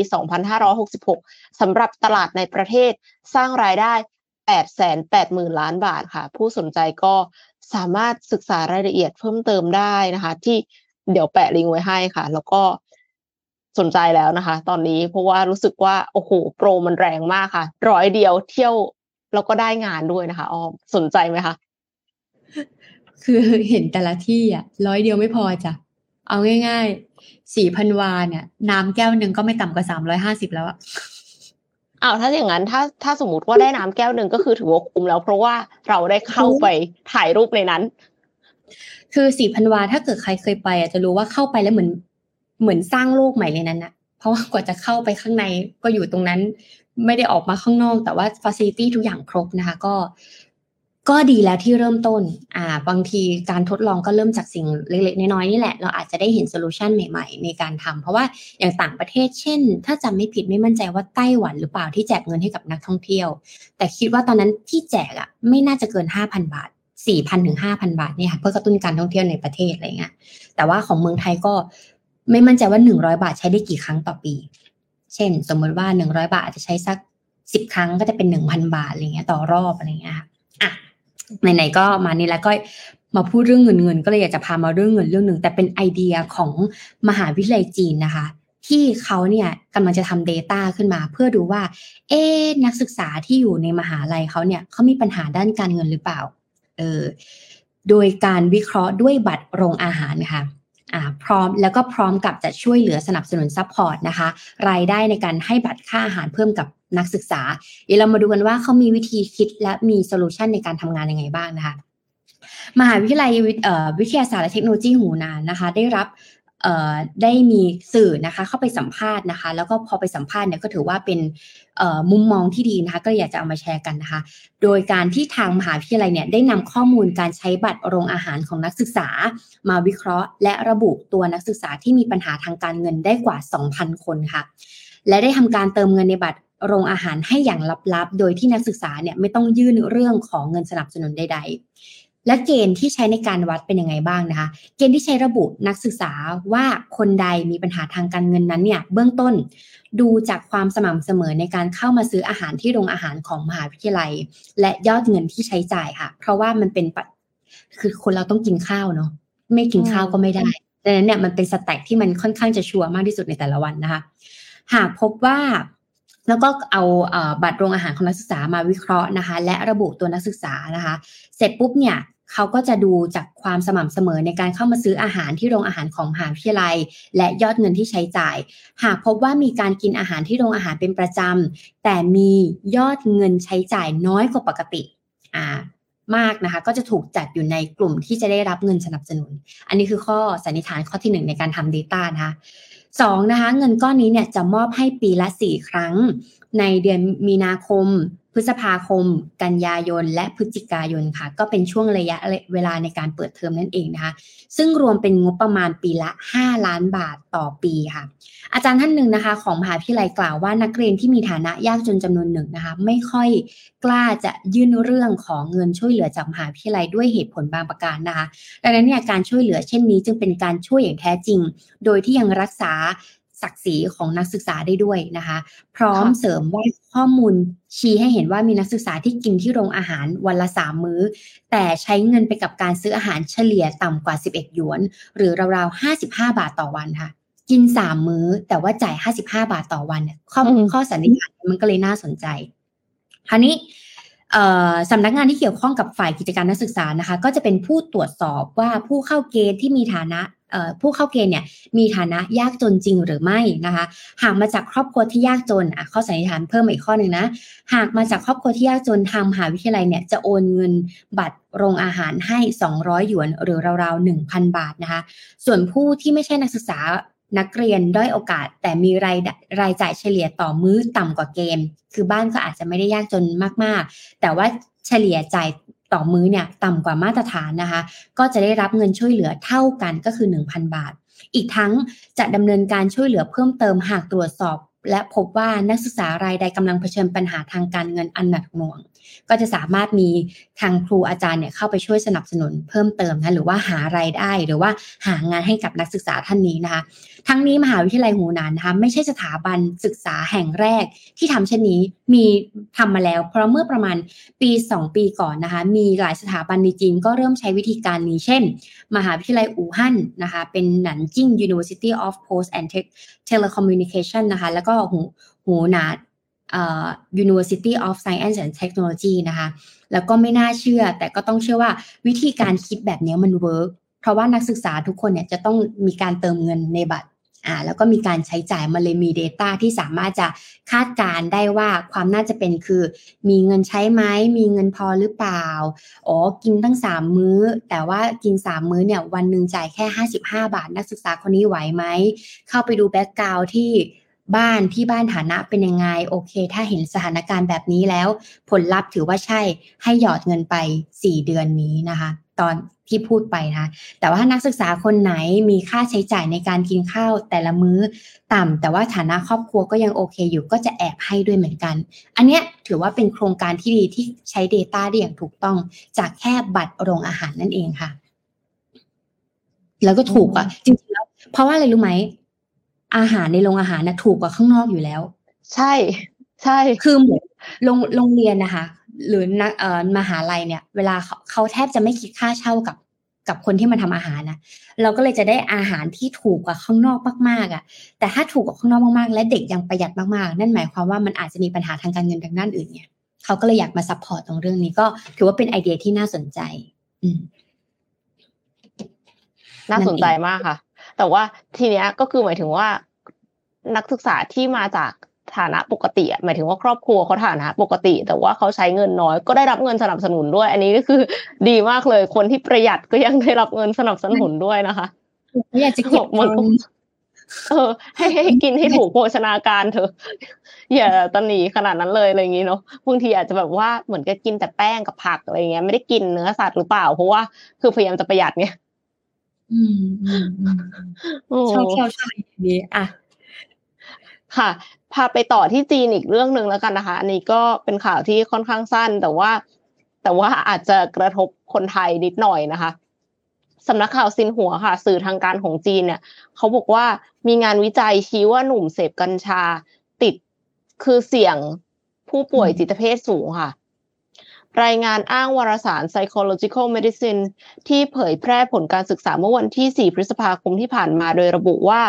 2566 สำหรับตลาดในประเทศสร้างรายได้แปดแสนแปดหมื่นล้านบาทค่ะ ผู้สนใจก็สามารถศึกษารายละเอียดเพิ่มเติมได้นะคะ ที่เดี๋ยวแปะลิงก์ไว้ให้ค่ะ แล้วก็ สนใจแล้วนะคะ ตอนนี้เพราะว่ารู้สึกว่าโอ้โหโปรมันแรงมากค่ะ ร้อยเดียวเที่ยวแล้วก็ได้งานด้วยนะคะออมสนใจไหมคะคือเห็นแต่ละที่อะร้อยเดียวไม่พอจ้ะเอาง่ายๆสี่พันวาเนี่ย น้ำแก้วหนึ่งก็ไม่ต่ำกว่าสามร้อยห้าสิบแล้วอะอ้าวถ้าอย่างนั้นถ้าถ้าสมมติว่าได้น้ำแก้วหนึ่งก็คือถือว่าคุ้มแล้วเพราะว่าเราได้เข้าไปถ่ายรูปในนั้น คือศรีพันวาถ้าเกิดใครเคยไปอะจะรู้ว่าเข้าไปแล้วเหมือน เหมือนสร้างโลกใหม่เลยนั้นนะเพราะว่ากว่าจะเข้าไปข้างในก็อยู่ตรงนั้น ไม่ได้ออกมาข้างนอก แต่ว่า facility ทุกอย่างครบนะคะ ก็ ก็ดีแล้วที่เริ่มต้น อ่า บางทีการทดลองก็เริ่มจากสิ่งเล็กๆ น้อยๆนี่แหละ เราอาจจะได้เห็น solution ใหม่ๆ ในการทำเพราะว่าอย่างต่างประเทศ เช่น ถ้าจำไม่ผิดไม่มั่นใจว่าไต้หวันหรือเปล่าที่แจกเงินให้กับนักท่องเที่ยว แต่คิดว่าตอนนั้นที่แจกอะ่ะ ไม่น่าจะเกินห้าพันบาทสี่พันถึงห้าพันบาทเนี่ยค่ะเพื่อกระตุ้นการท่องเที่ยวในประเทศอะไรเงี้ยแต่ว่าของเมืองไทยก็ ไม่มั่นใจว่าหนึ่งร้อยบาทใช้ได้กี่ครั้งต่อปี เช่น สมมติว่าหนึ่งร้อยบาทอาจจะใช้สักสิบครั้งก็จะเป็นหนึ่งพันบาทอะไรเงี้ยต่อรอบอะไรเงี้ยค่ะอะไหนๆก็มานี่แล้วก็มาพูดเรื่องเงินเงินก็เลยอยากจะพามาเรื่องเงินเรื่องหนึ่งแต่เป็นไอเดียของมหาวิทยาลัยจีนนะคะ ที่เขาเนี่ยกำลังจะทำ Data ขึ้นมา เพื่อดูว่า เอ๊นักศึกษาที่อยู่ในมหาลัยเขาเนี่ยเขามีปัญหาด้านการเงินหรือเปล่าเออโดยการวิเคราะห์ด้วยบัตรโรงอาหารค่ะ พร้อมแล้วก็พร้อมกับจะช่วยเหลือสนับสนุน support นะคะ รายได้ในการให้บัตรค่าอาหารเพิ่มกับนักศึกษา เดี๋ยวเรามาดูกันว่าเขามีวิธีคิดและมี solution ในการทำงานยังไงบ้างนะคะมหาวิทยาลัยวิทยาศาสตร์และเทคโนโลยีหูหนานนะคะ ได้รับ ได้มีสื่อนะคะเข้าไปสัมภาษณ์นะคะ แล้วก็พอไปสัมภาษณ์เนี่ยก็ถือว่าเป็นมุมมองที่ดีนะคะก็อยากจะเอามาแชร์กันนะคะ โดยการที่ทางมหาวิทยาลัยเนี่ยได้นำข้อมูลการใช้บัตรโรงอาหารของนักศึกษา มาวิเคราะห์ และระบุตัวนักศึกษาที่มีปัญหาทางการเงินได้กว่า 2,000 คนค่ะ และได้ทำการเติมเงินในบัตรโรงอาหารให้อย่างลับๆ โดยที่นักศึกษาเนี่ยไม่ต้องยื่นเรื่องของเงินสนับสนุนใด ๆ และเกณฑ์ที่ใช้ในการวัดเป็นยังไงบ้างนะคะ เกณฑ์ที่ใช้ระบุนักศึกษาว่าคนใดมีปัญหาทางการเงินนั้นเนี่ยเบื้องต้นดูจากความสม่ำเสมอในการเข้ามาซื้ออาหารที่โรงอาหารของมหาวิทยาลัย และยอดเงินที่ใช้จ่ายค่ะ เพราะว่ามันเป็นคือคนเราต้องกินข้าวเนาะไม่กินข้าวก็ไม่ได้ดังนั้นเนี่ยมันเป็นสแต็กที่มันค่อนข้างจะชัวร์มากที่สุดในแต่ละวันนะคะ หากพบว่าแล้วก็เอาบัตรโรงอาหารของนักศึกษามาวิเคราะห์นะคะ และระบุตัวนักศึกษานะคะ เสร็จปุ๊บเนี่ย เขาก็จะดูจากความสม่ำเสมอในการเข้ามาซื้ออาหารที่โรงอาหารของมหาวิทยาลัย และยอดเงินที่ใช้จ่าย หากพบว่ามีการกินอาหารที่โรงอาหารเป็นประจำแต่มียอดเงินใช้จ่ายน้อยกว่าปกติอ่ามากนะคะก็จะถูกจัดอยู่ในกลุ่มที่จะได้รับเงินสนับสนุน อันนี้คือข้อสันนิษฐานข้อที่หนึ่งในการทำ Data นะคะสองนะคะเงินก้อนนี้เนี่ยจะมอบให้ปีละสี่ครั้ง ในเดือนมีนาคมพฤษภาคม กันยายน และพฤศจิกายนค่ะ ก็เป็นช่วงระยะเวลาในการเปิดเทอมนั่นเองนะคะ ซึ่งรวมเป็นงบประมาณปีละ 5 ล้านบาทต่อปีค่ะ อาจารย์ท่านหนึ่งนะคะ ของมหาวิทยาลัยกล่าวว่านักเรียนที่มีฐานะยากจนจำนวนหนึ่งนะคะ ไม่ค่อยกล้าจะยื่นเรื่องของเงินช่วยเหลือจากมหาวิทยาลัยด้วยเหตุผลบางประการนะคะ ดังนั้นเนี่ยการช่วยเหลือเช่นนี้จึงเป็นการช่วยอย่างแท้จริง โดยที่ยังรักษา ศักดิ์ศรีของนักศึกษาได้ด้วยนะคะ พร้อมเสริมว่าข้อมูลชี้ให้เห็นว่ามีนักศึกษาที่กินที่โรงอาหารวันละสามมื้อ แต่ใช้เงินไปกับการซื้ออาหารเฉลี่ยต่ำกว่า 11 หยวน หรือราวๆ 55 บาทต่อวันค่ะ กินสามมื้อแต่ว่าจ่าย 55 บาทต่อวัน ข้อข้อสันนิษฐานมันก็เลยน่าสนใจคราวนี้สำนักงานที่เกี่ยวข้องกับฝ่ายกิจการนักศึกษานะคะ ก็จะเป็นผู้ตรวจสอบว่าผู้เข้าเกณฑ์ที่มีฐานะ ผู้เข้าเกณฑ์เนี่ยมีฐานะยากจนจริงหรือไม่นะคะหากมาจากครอบครัวที่ยากจนอะข้อสันนิษฐานเพิ่มอีกข้อหนึ่งนะหากมาจากครอบครัวที่ยากจนทางมหาวิทยาลัยเนี่ยจะโอนเงินบัตรโรงอาหารให้ 200 หยวนหรือราวๆ1,000 บาทนะคะส่วนผู้ที่ไม่ใช่นักศึกษานักเรียนด้อยโอกาส แต่มีรายรายจ่ายเฉลี่ยต่อมื้อต่ำกว่าเกณฑ์คือบ้านก็อาจจะไม่ได้ยากจนมากๆ แต่ว่าเฉลี่ยจ่าย ต่อมื้อเนี่ยต่ำกว่ามาตรฐานนะคะ ก็จะได้รับเงินช่วยเหลือเท่ากันก็คือ 1,000 บาท อีกทั้งจะดำเนินการช่วยเหลือเพิ่มเติมหากตรวจสอบ และพบว่านักศึกษารายใดกำลังเผชิญปัญหาทางการเงินอันหนักหน่วง ก็จะสามารถมีทางครูอาจารย์เนี่ยเข้าไปช่วยสนับสนุนเพิ่มเติมนะหรือว่าหารายได้หรือว่าหางานให้กับนักศึกษาท่านนี้นะคะ ทั้งนี้มหาวิทยาลัยหูหนานนะคะไม่ใช่สถาบันศึกษาแห่งแรกที่ทำเช่นนี้มีทำมาแล้ว เพราะเมื่อประมาณปี 2 ปีก่อนนะคะมีหลายสถาบันในจีนก็เริ่มใช้วิธีการนี้ เช่น มหาวิทยาลัยอู่ฮั่นนะคะเป็นหนานจิง University of Post and Telecommunication นะคะแล้วก็หูหูหนาเอ่อ University of Science and Technology นะคะ แล้วก็ไม่น่าเชื่อ แต่ก็ต้องเชื่อว่าวิธีการคิดแบบนี้มัน workเพราะว่านักศึกษาทุกคนเนี่ยจะต้องมีการเติมเงินในบัตรอ่าแล้วก็มีการใช้จ่ายมาเลยมี Data ที่สามารถจะคาดการได้ว่าความน่าจะเป็นคือ มีเงินใช้ไหมมีเงินพอหรือเปล่าอ๋อกินตั้งสามมื้อ แต่ว่ากินสามมื้อเนี่ยวันหนึ่งจ่ายแค่ห้าสิบห้าบาท นักศึกษาคนนี้ไหวไหม เข้าไปดูแบ็กกราวที่ บ้านที่บ้านฐานะเป็นยังไงโอเค ถ้าเห็นสถานการณ์แบบนี้แล้ว ผลลัพธ์ถือว่าใช่ให้หยอดเงินไป 4 เดือนนี้นะคะ ตอนที่พูดไปนะแต่ว่านักศึกษาคนไหนมีค่าใช้จ่ายในการกินข้าวแต่ละมื้อต่ำแต่ว่าฐานะครอบครัวก็ยังโอเคอยู่ก็จะแอบให้ด้วยเหมือนกัน อันเนี้ยถือว่าเป็นโครงการที่ดีที่ใช้ Data ได้อย่างถูกต้อง จากแค่บัตรโรงอาหารนั่นเองค่ะ แล้วก็ถูกอะจริงๆแล้วเพราะว่าอะไรรู้ไหม อาหารในโรงอาหารนะถูกกว่าข้างนอกอยู่แล้ว ใช่ ใช่ คือเหมือนโรงโรงเรียนนะคะ หรือนักเอ่อมหาลัยเนี่ย เวลาเขาเขาแทบจะไม่คิดค่าเช่ากับกับคนที่มาทำอาหารนะเราก็เลยจะได้อาหารที่ถูกกว่าข้างนอกมากๆอะ แต่ถ้าถูกกว่าข้างนอกมากๆ และเด็กยังประหยัดมากๆ นั่นหมายความว่ามันอาจจะมีปัญหาทางการเงินทางด้านอื่นเนี่ยเขาก็เลยอยากมา support ตรงเรื่องนี้ก็ถือว่าเป็นไอเดียที่น่าสนใจ อืมน่าสนใจมากค่ะ แต่ว่าทีเนี้ยก็คือหมายถึงว่านักศึกษาที่มาจากฐานะปกติอะหมายถึงว่าครอบครัวเขาฐานะปกติ แต่ว่าเขาใช้เงินน้อยก็ได้รับเงินสนับสนุนด้วย อันนี้ก็คือดีมากเลยคนที่ประหยัดก็ยังได้รับเงินสนับสนุนด้วยนะคะไม่อยากจะเก็บมันเงินเออให้ให้ให้กินให้ถูกโภชนาการเถอะอย่าตะหนีขนาดนั้นเลยอะไรอย่างนี้เนาะบางทีอาจจะแบบว่าเหมือนกับกินแต่แป้งกับผักอะไรเงี้ยไม่ได้กินเนื้อสัตว์หรือเปล่าเพราะว่าคือพยายามจะประหยัดไงอืม อืมอืมโอ้ชอบชอบชอบอันนี้อะค่ะ พาไปต่อที่จีนอีกเรื่องหนึ่งแล้วกันนะคะ อันนี้ก็เป็นข่าวที่ค่อนข้างสั้น แต่ว่า แต่ว่าอาจจะกระทบคนไทยนิดหน่อยนะคะสำนักข่าวซินหัวค่ะ สื่อทางการของจีนเนี่ยเขาบอกว่ามีงานวิจัยชี้ว่าหนุ่มเสพกัญชาติดคือเสี่ยงผู้ป่วยอืมจิตเภทสูงค่ะ รายงานอ้างวารสาร Psychological Medicine ที่เผยแพร่ผลการศึกษาเมื่อวันที่ 4 พฤษภาคมที่ผ่านมาโดยระบุว่า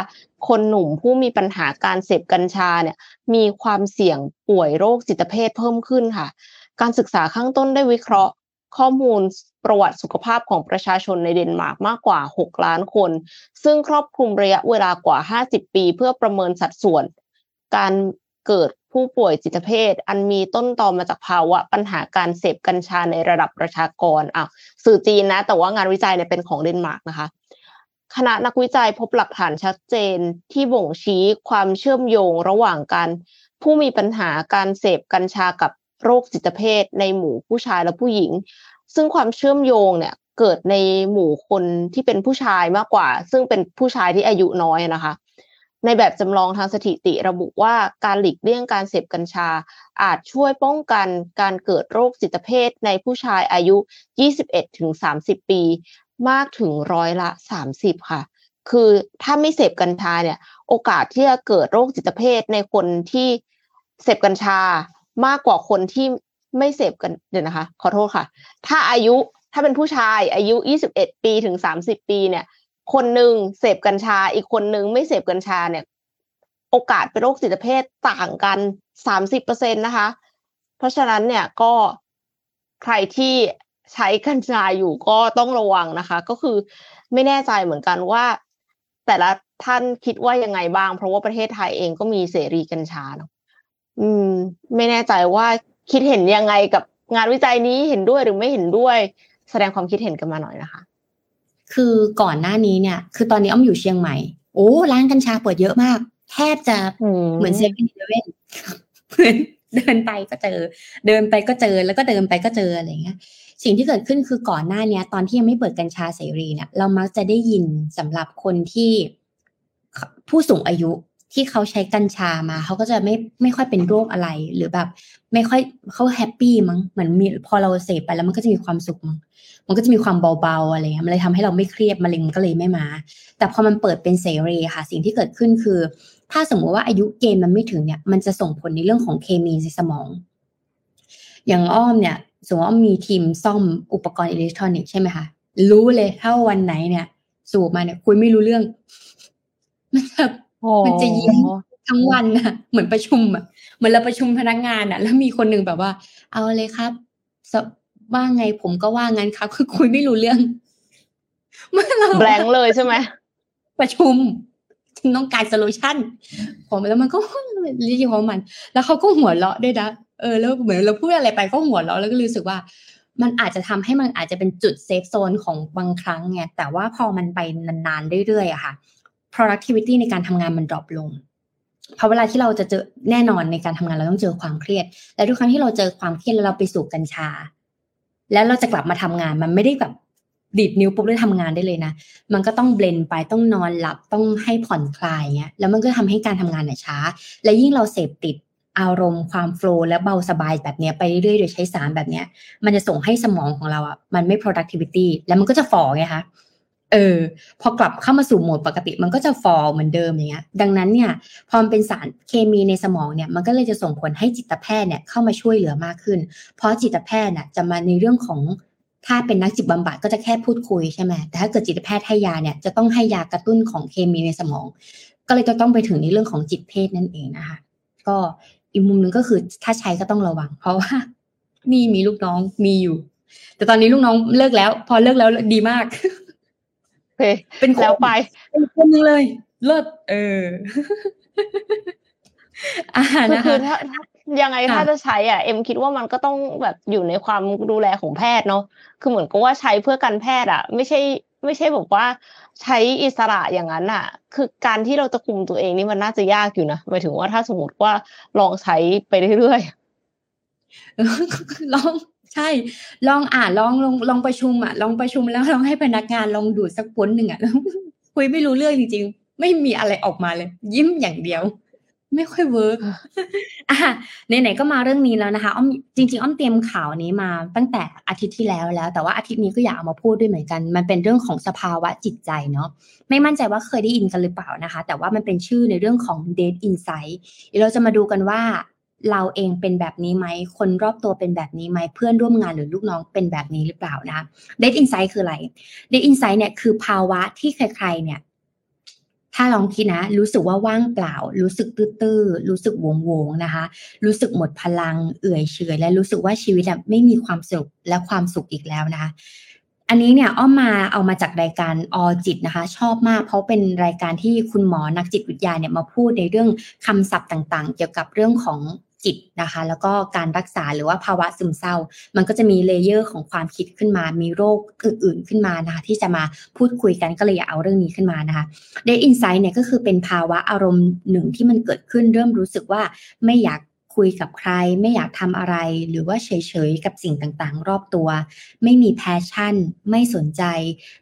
คนหนุ่มผู้มีปัญหาการเสพกัญชาเนี่ยมีความเสี่ยงป่วยโรคจิตเภทเพิ่มขึ้นค่ะ การศึกษาข้างต้นได้วิเคราะห์ ข้อมูลประวัติสุขภาพของประชาชนในเดนมาร์กมากกว่า 6 ล้านคน ซึ่งครอบคลุมระยะเวลากว่า 50 ปี เพื่อประเมินสัดส่วน การ เกิดผู้ป่วยจิตเภท อันมีต้นตอมาจากภาวะปัญหาการเสพกัญชาในระดับประชากรอะสื่อจีนนะ แต่ว่างานวิจัยเนี่ยเป็นของเดนมาร์กนะคะ คณะนักวิจัยพบหลักฐานชัดเจนที่บ่งชี้ความเชื่อมโยงระหว่างการผู้มีปัญหาการเสพกัญชากับโรคจิตเภท ในหมู่ผู้ชายและผู้หญิง ซึ่งความเชื่อมโยงเนี่ยเกิดในหมู่คนที่เป็นผู้ชายมากกว่า ซึ่งเป็นผู้ชายที่อายุน้อยนะคะ ในแบบจำลองทางสถิติระบุว่าการหลีกเลี่ยงการเสพกัญชา อาจช่วยป้องกันการเกิดโรคจิตเภทในผู้ชายอายุ 21-30 ปี มากถึงร้อยละ 30 ค่ะ คือถ้าไม่เสพกัญชาเนี่ย โอกาสที่จะเกิดโรคจิตเภทในคนที่เสพกัญชามากกว่าคนที่ไม่เสพกันเดี๋ยวนะคะ ขอโทษค่ะ ถ้าอายุถ้าเป็นผู้ชายอายุ 21 ปีถึง 30 ปีเนี่ย คนหนึ่งเสพกัญชา อีกคนหนึ่งไม่เสพกัญชาเนี่ย โอกาสเป็นโรคจิตเภทต่างกัน30%นะคะ เพราะฉะนั้นเนี่ยก็ใครที่ใช้กัญชาอยู่ก็ต้องระวังนะคะ ก็คือไม่แน่ใจเหมือนกันว่า แต่ละท่านคิดว่ายังไงบ้าง เพราะว่าประเทศไทยเองก็มีเสรีกัญชาเนาะอืม ไม่แน่ใจว่าคิดเห็นยังไงกับงานวิจัยนี้เห็นด้วยหรือไม่เห็นด้วย แสดงความคิดเห็นกันมาหน่อยนะคะ คือก่อนหน้านี้เนี่ย คือตอนนี้อ้อมอยู่เชียงใหม่ โอ้ร้านกัญชาเปิดเยอะมาก แทบจะเหมือนเซเว่นอีเลเว่นเดินไปก็เจอ เดินไปก็เจอแล้วก็เดินไปก็เจออะไรเงี้ย สิ่งที่เกิดขึ้นคือก่อนหน้าเนี้ยตอนที่ยังไม่เปิดกัญชาเสรีเนี่ยเรามักจะได้ยินสำหรับคนที่ผู้สูงอายุที่เขาใช้กัญชามาเขาก็จะไม่ไม่ค่อยเป็นโรคอะไรหรือแบบ ไม่ค่อยเขา happy มั้งเหมือนมีพอเราเสพไปแล้วมันก็จะมีความสุขมั้ง มันก็จะมีความเบาๆอะไรเงี้ยมันเลยทำให้เราไม่เครียดมะเร็งมันก็เลยไม่มา แต่พอมันเปิดเป็นเสรีค่ะ สิ่งที่เกิดขึ้นคือ ถ้าสมมติว่าอายุเกณฑ์มันไม่ถึงเนี่ยมันจะส่งผลในเรื่องของเคมีในสมอง อย่างอ้อมเนี่ยสมมติว่ามีทีมซ่อมอุปกรณ์อิเล็กทรอนิกส์ใช่ไหมคะรู้เลยถ้าวันไหนเนี่ย สูบมาเนี่ยคุยไม่รู้เรื่อง มันจะมันจะยิ้มทั้งวันอะเหมือนประชุมอะเหมือนเราประชุมพนักงานอะแล้วมีคนหนึ่งแบบว่า เอาเลยครับ ว่าไงผมก็ว่างั้นครับ คือคุยไม่รู้เรื่องเมื่อเราแบงเลยใช่ไหมประชุมฉันต้องการโซลูชันผมแล้วมันก็รีบของมัน แล้วเขาก็หัวเราะด้วยนะเออแล้วเหมือนเราพูดอะไรไปก็หัวเราะแล้วก็รู้สึกว่า มันอาจจะทำให้มันอาจจะเป็นจุด safe zone ของบางครั้งไงแต่ว่าพอมันไปนานๆเรื่อยๆอะค่ะ productivity ในการทำงานมัน drop ลงเพราะเวลาที่เราจะเจอแน่นอนในการทำงานเราต้องเจอความเครียด และทุกครั้งที่เราเจอความเครียดแล้วเราไปสูบกัญชา แล้วเราจะกลับมาทำงานมันไม่ได้แบบดีดนิ้วปุ๊บแล้วทำงานได้เลยนะ มันก็ต้องเบลอไปต้องนอนหลับต้องให้ผ่อนคลายเงี้ย แล้วมันก็ทำให้การทำงานเนี่ยช้า และยิ่งเราเสพติดอารมณ์ความโฟล์และเบาสบายแบบเนี้ยไปเรื่อยๆโดยใช้สารแบบเนี้ย มันจะส่งให้สมองของเราอะมันไม่ productivity แล้วมันก็จะฝ่อไงคะ เออพอกลับเข้ามาสู่โหมดปกติมันก็จะฟอลเหมือนเดิมอย่างเงี้ยดังนั้นเนี่ยพอมันเป็นสารเคมีในสมองเนี่ยมันก็เลยจะส่งผลให้จิตแพทย์เนี่ยเข้ามาช่วยเหลือมากขึ้น เพราะจิตแพทย์น่ะจะมาในเรื่องของถ้าเป็นนักจิตบำบัดก็จะแค่พูดคุยใช่ไหมแต่ถ้าเกิดจิตแพทย์ให้ยาเนี่ยจะต้องให้ยากระตุ้นของเคมีในสมอง ก็เลยจะต้องไปถึงในเรื่องของจิตเพศนั่นเองนะคะก็อีกมุมหนึ่งก็คือถ้าใช้ก็ต้องระวัง เพราะว่ามีมีลูกน้องมีอยู่ แต่ตอนนี้ลูกน้องเลิกแล้ว พอเลิกแล้วดีมาก เป็นแล้วไปเป็นคนนึงเลย เลิศเอออ่านะคือถ้ายังไงถ้าจะใช้อะเอ็มคิดว่ามันก็ต้องแบบอยู่ในความดูแลของแพทย์เนาะคือเหมือนกับว่าใช้เพื่อการแพทย์อะ ไม่ใช่ไม่ใช่บอกว่าใช้อิสระอย่างนั้นอะ คือการที่เราจะคุมตัวเองนี่มันน่าจะยากอยู่นะหมายถึงว่าถ้าสมมติว่าลองใช้ไปเรื่อยๆลอง ใช่ลองอ่านลองลองลองประชุมอะลองประชุมแล้วลองให้พนักงานลองดูสักพ่นหนึ่งอะคุยไม่รู้เรื่องจริงๆ ไม่มีอะไรออกมาเลย ยิ้มอย่างเดียว ไม่ค่อย work อะไหนๆก็มาเรื่องนี้แล้วนะคะอ้อมจริง ๆ อ้อมเตรียมข่าวนี้มาตั้งแต่อาทิตย์ที่แล้วแล้ว แต่ว่าอาทิตย์นี้ก็อยากเอามาพูดด้วยเหมือนกัน มันเป็นเรื่องของสภาวะจิตใจเนาะไม่มั่นใจว่าเคยได้ยินกันหรือเปล่านะคะ แต่ว่ามันเป็นชื่อในเรื่องของ date insight เดี๋ยวเราจะมาดูกันว่า เราเองเป็นแบบนี้ไหม คนรอบตัวเป็นแบบนี้ไหม เพื่อนร่วมงานหรือลูกน้องเป็นแบบนี้หรือเปล่านะคะ Dead Insight คืออะไร Dead Insight เนี่ยคือภาวะที่ใครๆเนี่ยถ้าลองคิดนะ รู้สึกว่าว่างเปล่า รู้สึกตื้อๆ รู้สึกวงวงนะคะ รู้สึกหมดพลัง เอื่อยเฉยและรู้สึกว่าชีวิตไม่มีความสุขและความสุขอีกแล้วนะคะอันนี้เนี่ยอ้อมมาเอามาจากรายการอจิตนะคะ ชอบมากเพราะเป็นรายการที่คุณหมอนักจิตวิทยาเนี่ยมาพูดในเรื่องคำศัพท์ต่างๆ เกี่ยวกับเรื่องของ จิตนะคะ แล้วก็การรักษาหรือว่าภาวะซึมเศร้า มันก็จะมี layer ของความคิดขึ้นมา มีโรคอื่นๆขึ้นมานะคะที่จะมาพูดคุยกันก็เลยอยากเอาเรื่องนี้ขึ้นมานะคะ dead inside เนี่ยก็คือเป็นภาวะอารมณ์หนึ่งที่มันเกิดขึ้นเริ่มรู้สึกว่าไม่อยากคุยกับใคร ไม่อยากทำอะไร หรือว่าเฉยๆกับสิ่งต่างๆ รอบตัว ไม่มี passion ไม่สนใจ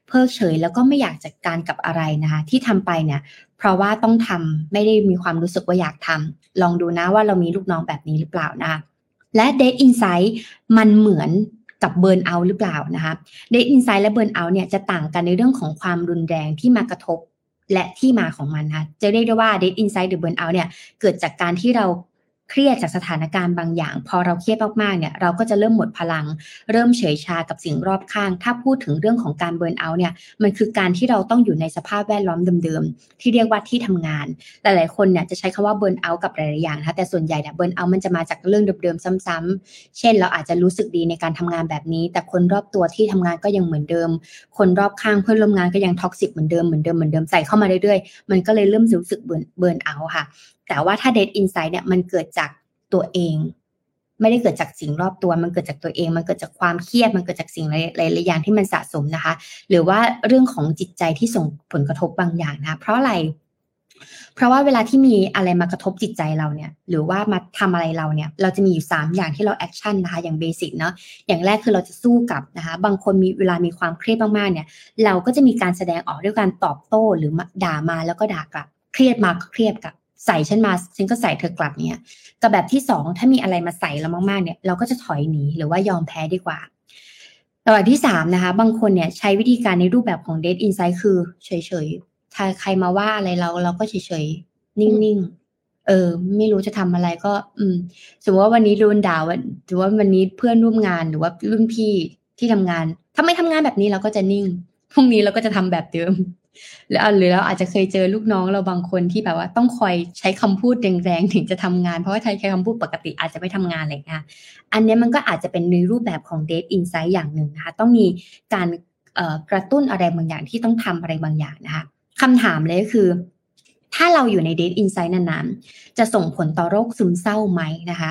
เพิกเฉยแล้วก็ไม่อยากจัดการกับอะไรนะคะที่ทำไปเนี่ยเพราะว่าต้องทำไม่ได้มีความรู้สึกว่าอยากทำ ลองดูนะว่าเรามีลูกน้องแบบนี้หรือเปล่านะและ dead inside มันเหมือนกับ burnout หรือเปล่านะคะ dead inside และ burnout เนี่ยจะต่างกันในเรื่องของความรุนแรงที่มากระทบและที่มาของมันนะคะจะเรียกได้ว่า dead inside หรือ burnout เนี่ยเกิดจากการที่เรา เครียดจากสถานการณ์บางอย่าง พอเราเครียดมากๆเนี่ยเราก็จะเริ่มหมดพลัง เริ่มเฉยชากับสิ่งรอบข้าง ถ้าพูดถึงเรื่องของการ burnout เนี่ยมันคือการที่เราต้องอยู่ในสภาพแวดล้อมเดิมๆ ที่เรียกว่าที่ทำงาน หลายๆคนเนี่ยจะใช้คำว่า burnout กับหลายๆอย่างนะแต่ส่วนใหญ่เนี่ย burnout มันจะมาจากเรื่องเดิมๆซ้ำๆเช่น เราอาจจะรู้สึกดีในการทำงานแบบนี้ แต่คนรอบตัวที่ทำงานก็ยังเหมือนเดิม คนรอบข้างเพื่อนร่วมงานก็ยัง toxic เหมือนเดิมเหมือนเดิมเหมือนเดิมใส่เข้ามาเรื่อยๆมันก็เลยเริ่มรู้สึก burn burnout ค่ะ แต่ว่าถ้า dead inside เนี่ยมันเกิดจากตัวเอง ไม่ได้เกิดจากสิ่งรอบตัว มันเกิดจากตัวเอง มันเกิดจากความเครียด มันเกิดจากสิ่งหลายๆอย่างที่มันสะสมนะคะ หรือว่าเรื่องของจิตใจที่ส่งผลกระทบบางอย่างนะ เพราะอะไร เพราะว่าเวลาที่มีอะไรมากระทบจิตใจเราเนี่ย หรือว่ามาทำอะไรเราเนี่ย เราจะมีอยู่ 3 อย่างที่เรา action นะคะ อย่าง basic เนาะ อย่างแรกคือเราจะสู้กับนะคะ บางคนมีเวลามีความเครียดมากๆเนี่ย เราก็จะมีการแสดงออกด้วยการตอบโต้หรือด่ามาแล้วก็ด่ากลับ เครียดมาก็เครียดกลับ ใส่ฉันมาฉันก็ใส่เธอกลับเนี่ยกับแบบที่สองถ้ามีอะไรมาใส่เรามากๆเนี่ยเราก็จะถอยหนีหรือว่ายอมแพ้ดีกว่าแบบที่สามนะคะ บางคนเนี่ยใช้วิธีการในรูปแบบของ Date Insight คือเฉยๆถ้าใครมาว่าอะไรเราเราก็เฉยๆนิ่งๆเออ ไม่รู้จะทำอะไรก็ อืมสมมติว่าวันนี้โดนด่าวันหรือว่าวันนี้เพื่อนร่วมงานหรือว่ารุ่นพี่ที่ทำงานถ้าไม่ทำงานแบบนี้เราก็จะนิ่งพรุ่งนี้เราก็จะทำแบบเดิม แล้วหรือเราอาจจะเคยเจอลูกน้องเราบางคนที่แบบว่าต้องคอยใช้คำพูดแรงๆถึงจะทำงาน เพราะว่าใช้คำพูดปกติอาจจะไม่ทำงานอะไรเงี้ยอันนี้มันก็อาจจะเป็นในรูปแบบของ date insight อย่างหนึ่งนะคะต้องมีการกระตุ้นอะไรบางอย่างที่ต้องทำอะไรบางอย่างนะคะคำถามเลยก็คือ ถ้าเราอยู่ใน date insight นานๆ จะส่งผลต่อโรคซึมเศร้าไหมนะคะ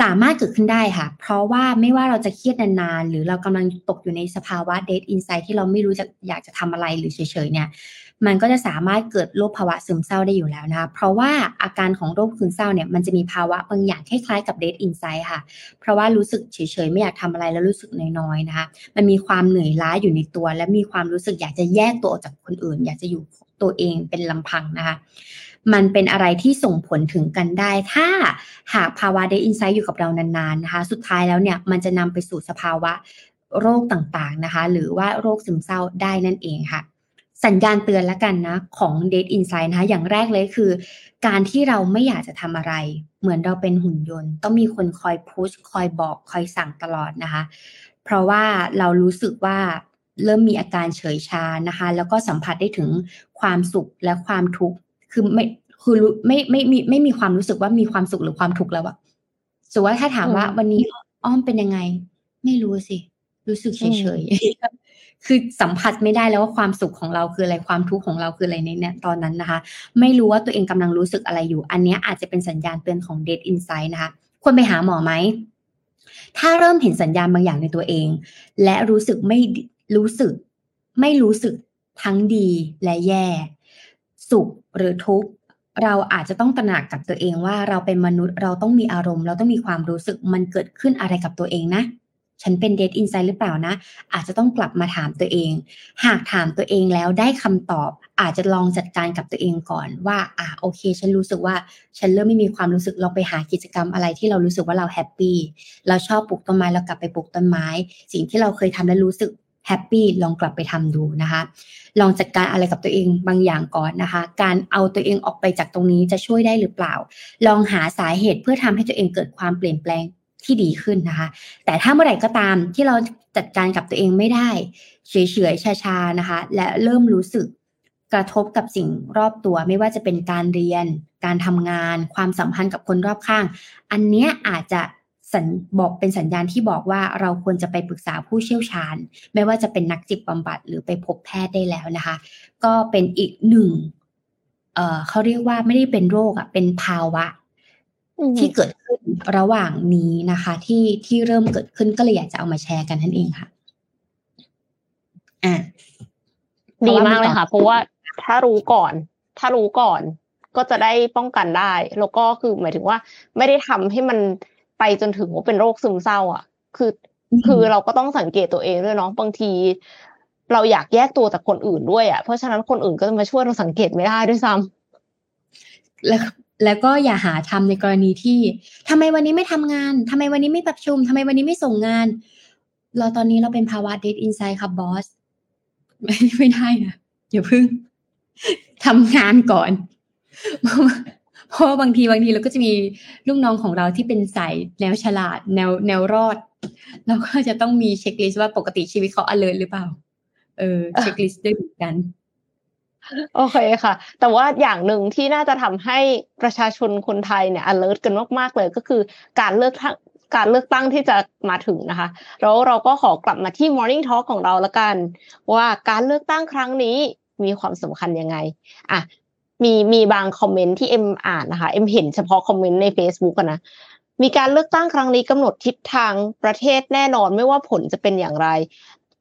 สามารถเกิดขึ้นได้ค่ะ เพราะว่าไม่ว่าเราจะเครียดนานๆ หรือเรากำลังตกอยู่ในสภาวะเดทอินไซต์ที่เราไม่รู้จะอยากจะทำอะไรหรือเฉยๆเนี่ย มันก็จะสามารถเกิดโรคภาวะซึมเศร้าได้อยู่แล้วนะคะเพราะว่าอาการของโรคซึมเศร้าเนี่ยมันจะมีภาวะบางอย่างคล้ายๆกับเดทอินไซต์ค่ะ เพราะว่ารู้สึกเฉยๆไม่อยากทำอะไรแล้วรู้สึกน้อยๆนะคะ มันมีความเหนื่อยล้าอยู่ในตัว และมีความรู้สึกอยากจะแยกตัวออกจากคนอื่น อยากจะอยู่ตัวเองเป็นลำพังนะคะ มันเป็นอะไรที่ส่งผลถึงกันได้ ถ้าหากภาวะเดอินไซต์อยู่กับเรานานๆนะคะ สุดท้ายแล้วเนี่ยมันจะนำไปสู่สภาวะโรคต่างๆนะคะ หรือว่าโรคซึมเศร้าได้นั่นเองค่ะ สัญญาณเตือนแล้วกันนะของ Date Insight นะคะ อย่างแรกเลยคือ การที่เราไม่อยากจะทำอะไร เหมือนเราเป็นหุ่นยนต์ ต้องมีคนคอยพุชคอยบอกคอยสั่งตลอดนะคะ เพราะว่าเรารู้สึกว่าเริ่มมีอาการเฉยชานะคะ แล้วก็สัมผัสได้ถึงความสุขและความทุกข์ คือไม่คือไม่ไม่ไม่มีไม่มีความรู้สึกว่ามีความสุขหรือความทุกข์แล้วอะสมมติว่าถ้าถามว่าวันนี้อ้อมเป็นยังไง ไม่รู้สิ รู้สึกเฉยๆคือสัมผัสไม่ได้แล้วว่าความสุขของเราคืออะไรความทุกข์ของเราคืออะไรในเนี่ยตอนนั้นนะคะ ไม่รู้ว่าตัวเองกำลังรู้สึกอะไรอยู่ อันนี้อาจจะเป็นสัญญาณเตือนของ Dead Insight นะคะ ควรไปหาหมอไหม ถ้าเริ่มเห็นสัญญาณบางอย่างในตัวเอง และรู้สึกไม่รู้สึก ไม่รู้สึกทั้งดีและแย่ สุขหรือทุกข์เราอาจจะต้องตระหนักกับตัวเองว่าเราเป็นมนุษย์เราต้องมีอารมณ์ เราต้องมีความรู้สึกมันเกิดขึ้นอะไรกับตัวเองนะ ฉันเป็นเดทอินไซด์หรือเปล่านะ อาจจะต้องกลับมาถามตัวเอง หากถามตัวเองแล้วได้คำตอบ อาจจะลองจัดการกับตัวเองก่อนว่าอะโอเค ฉันรู้สึกว่าฉันเริ่มไม่มีความรู้สึกลองไปหากิจกรรมอะไรที่เรารู้สึกว่าเราแฮปปี้เราชอบปลูกต้นไม้เรากลับไปปลูกต้นไม้ สิ่งที่เราเคยทำแล้วรู้สึก แฮปปี้ลองกลับไปทำดูนะคะ ลองจัดการอะไรกับตัวเองบางอย่างก่อนนะคะ การเอาตัวเองออกไปจากตรงนี้จะช่วยได้หรือเปล่า ลองหาสาเหตุเพื่อทำให้ตัวเองเกิดความเปลี่ยนแปลงที่ดีขึ้นนะคะ แต่ถ้าเมื่อไหร่ก็ตามที่เราจัดการกับตัวเองไม่ได้เฉยๆชาๆนะคะ และเริ่มรู้สึกกระทบกับสิ่งรอบตัวไม่ว่าจะเป็นการเรียน การทำงาน ความสัมพันธ์กับคนรอบข้าง อันนี้อาจจะ สัญบอกเป็นสัญญาณที่บอกว่าเราควรจะไปปรึกษาผู้เชี่ยวชาญ ไม่ว่าจะเป็นนักจิตบำบัดหรือไปพบแพทย์ได้แล้วนะคะ ก็เป็นอีกหนึ่งเอ่อเขาเรียกว่าไม่ได้เป็นโรคอะเป็นภาวะ ที่เกิดขึ้นระหว่างนี้นะคะ ที่ที่เริ่มเกิดขึ้นก็เลยอยากจะเอามาแชร์กันนั่นเองค่ะอ่าดีมากเลยค่ะ เพราะว่าถ้ารู้ก่อน ถ้ารู้ก่อน ก็จะได้ป้องกันได้ แล้วก็คือหมายถึงว่า ไม่ได้ทำให้มัน ไปจนถึงว่าเป็นโรคซึมเศร้า อะ คือ คือเราก็ต้องสังเกตตัวเองด้วยเนาะบางที เราอยากแยกตัวจากคนอื่นด้วยอะเพราะฉะนั้นคนอื่นก็จะมาช่วยเราสังเกตไม่ได้ด้วยซ้ำแล้วแล้วก็อย่าหาทำในกรณีที่ทำไมวันนี้ไม่ทำงานทำไมวันนี้ไม่ประชุมทำไมวันนี้ไม่ส่งงาน เราตอนนี้เราเป็นภาวะ dead inside ครับ boss ไม่ไม่ได้นะอย่าพึ่งทำงานก่อน เพราะบางทีบางทีเราก็จะมีลูกน้องของเราที่เป็นสายแนวฉลาด แนวแนวรอดเราก็จะต้องมี checklist ว่าปกติชีวิตเขา alert หรือเปล่า เออ checklist ด้วยเหมือนกันโอเคค่ะ แต่ว่าอย่างหนึ่งที่น่าจะทำให้ประชาชนคนไทยเนี่ย alert กันมาก ๆ เลยก็คือการเลือกงการเลือกตั้งที่จะมาถึงนะคะ แล้วเราก็ขอกลับมาที่ Morning Talk ของเราละกัน ว่าการเลือกตั้งครั้งนี้มีความสำคัญยังไง อะ มีมีบางคอมเมนต์ที่เอ็มอ่านนะคะเอ็มเห็นเฉพาะคอมเมนต์ใน Facebook กันนะมีการเลือกตั้งครั้งนี้กำหนดทิศทางประเทศแน่นอนไม่ว่าผลจะเป็นอย่างไร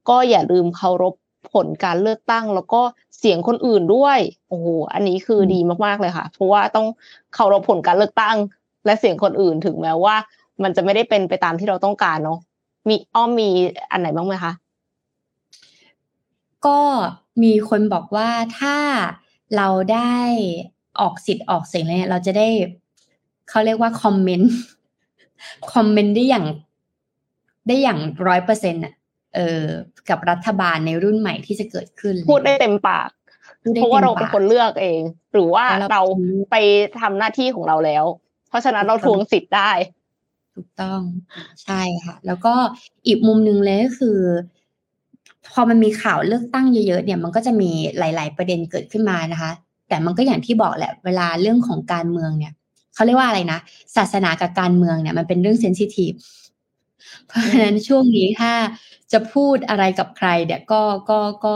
ก็อย่าลืมเคารพผลการเลือกตั้ง แล้วก็เสียงคนอื่นด้วยโอ้โหอันนี้คือดีมากๆเลยค่ะ เพราะว่าต้องเคารพผลการเลือกตั้ง และเสียงคนอื่นถึงแม้ว่า มันจะไม่ได้เป็นไปตามที่เราต้องการเนาะมีอ้อมมีอันไหนบ้างไหมคะก็มีคนบอกว่าถ้า เราได้ออกสิทธิ์ออกเสียงเลยเราจะได้เขาเรียกว่าคอมเมนต์คอมเมนต์ได้อย่างได้อย่างร้อยเปอร์เซ็นต์อะเออกับรัฐบาลในรุ่นใหม่ที่จะเกิดขึ้น พูดได้เต็มปากเพราะว่าเราเป็นคนเลือกเอง หรือว่าเราไปทำหน้าที่ของเราแล้ว เพราะฉะนั้นเราทวงสิทธิ์ได้ ถูกต้องใช่ค่ะ แล้วก็อีกมุมหนึ่งเลยก็คือ พอมันมีข่าวเลือกตั้งเยอะๆเนี่ยมันก็จะมีหลาย ๆ ประเด็นเกิดขึ้นมานะคะ แต่มันก็อย่างที่บอกแหละเวลาเรื่องของการเมืองเนี่ยเขาเรียกว่าอะไรนะ ศาสนากับการเมืองเนี่ยมันเป็นเรื่องเซนซิทีฟเพราะฉะนั้นช่วงนี้ถ้าจะพูดอะไรกับใครเนี่ยก็ก็ก็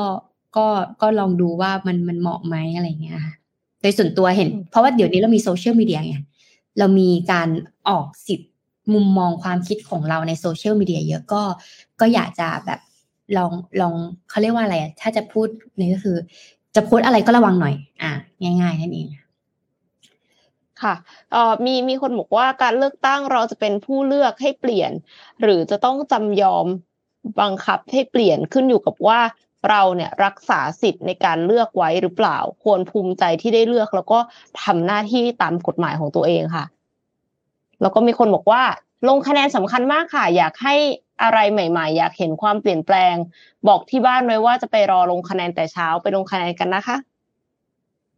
ก็ก็ลองดูว่ามันมันเหมาะไหมอะไรเงี้ยค่ะโดยส่วนตัวเห็น เพราะว่าเดี๋ยวนี้เรามีโซเชียลมีเดียไงเรามีการออกสิทธิ์มุมมองความคิดของเราในโซเชียลมีเดียเยอะก็ก็อยากจะแบบ ลองลองเขาเรียกว่าอะไรถ้าจะพูดนี่ก็คือ จะพูดอะไรก็ระวังหน่อย อะง่าย ๆ นั่นเองค่ะเอ่อมีมีคนบอกว่าการเลือกตั้งเราจะเป็นผู้เลือกให้เปลี่ยน หรือจะต้องจำยอมบังคับให้เปลี่ยนขึ้นอยู่กับว่าเราเนี่ยรักษาสิทธิ์ในการเลือกไว้หรือเปล่า ควรภูมิใจที่ได้เลือก แล้วก็ทำหน้าที่ตามกฎหมายของตัวเองค่ะ แล้วก็มีคนบอกว่า ลงคะแนนสำคัญมากค่ะ อยากให้ อะไรใหม่ๆ อยากเห็นความเปลี่ยนแปลง บอกที่บ้านไว้ว่าจะไปรอลงคะแนนแต่เช้าไปลงคะแนนกันนะคะ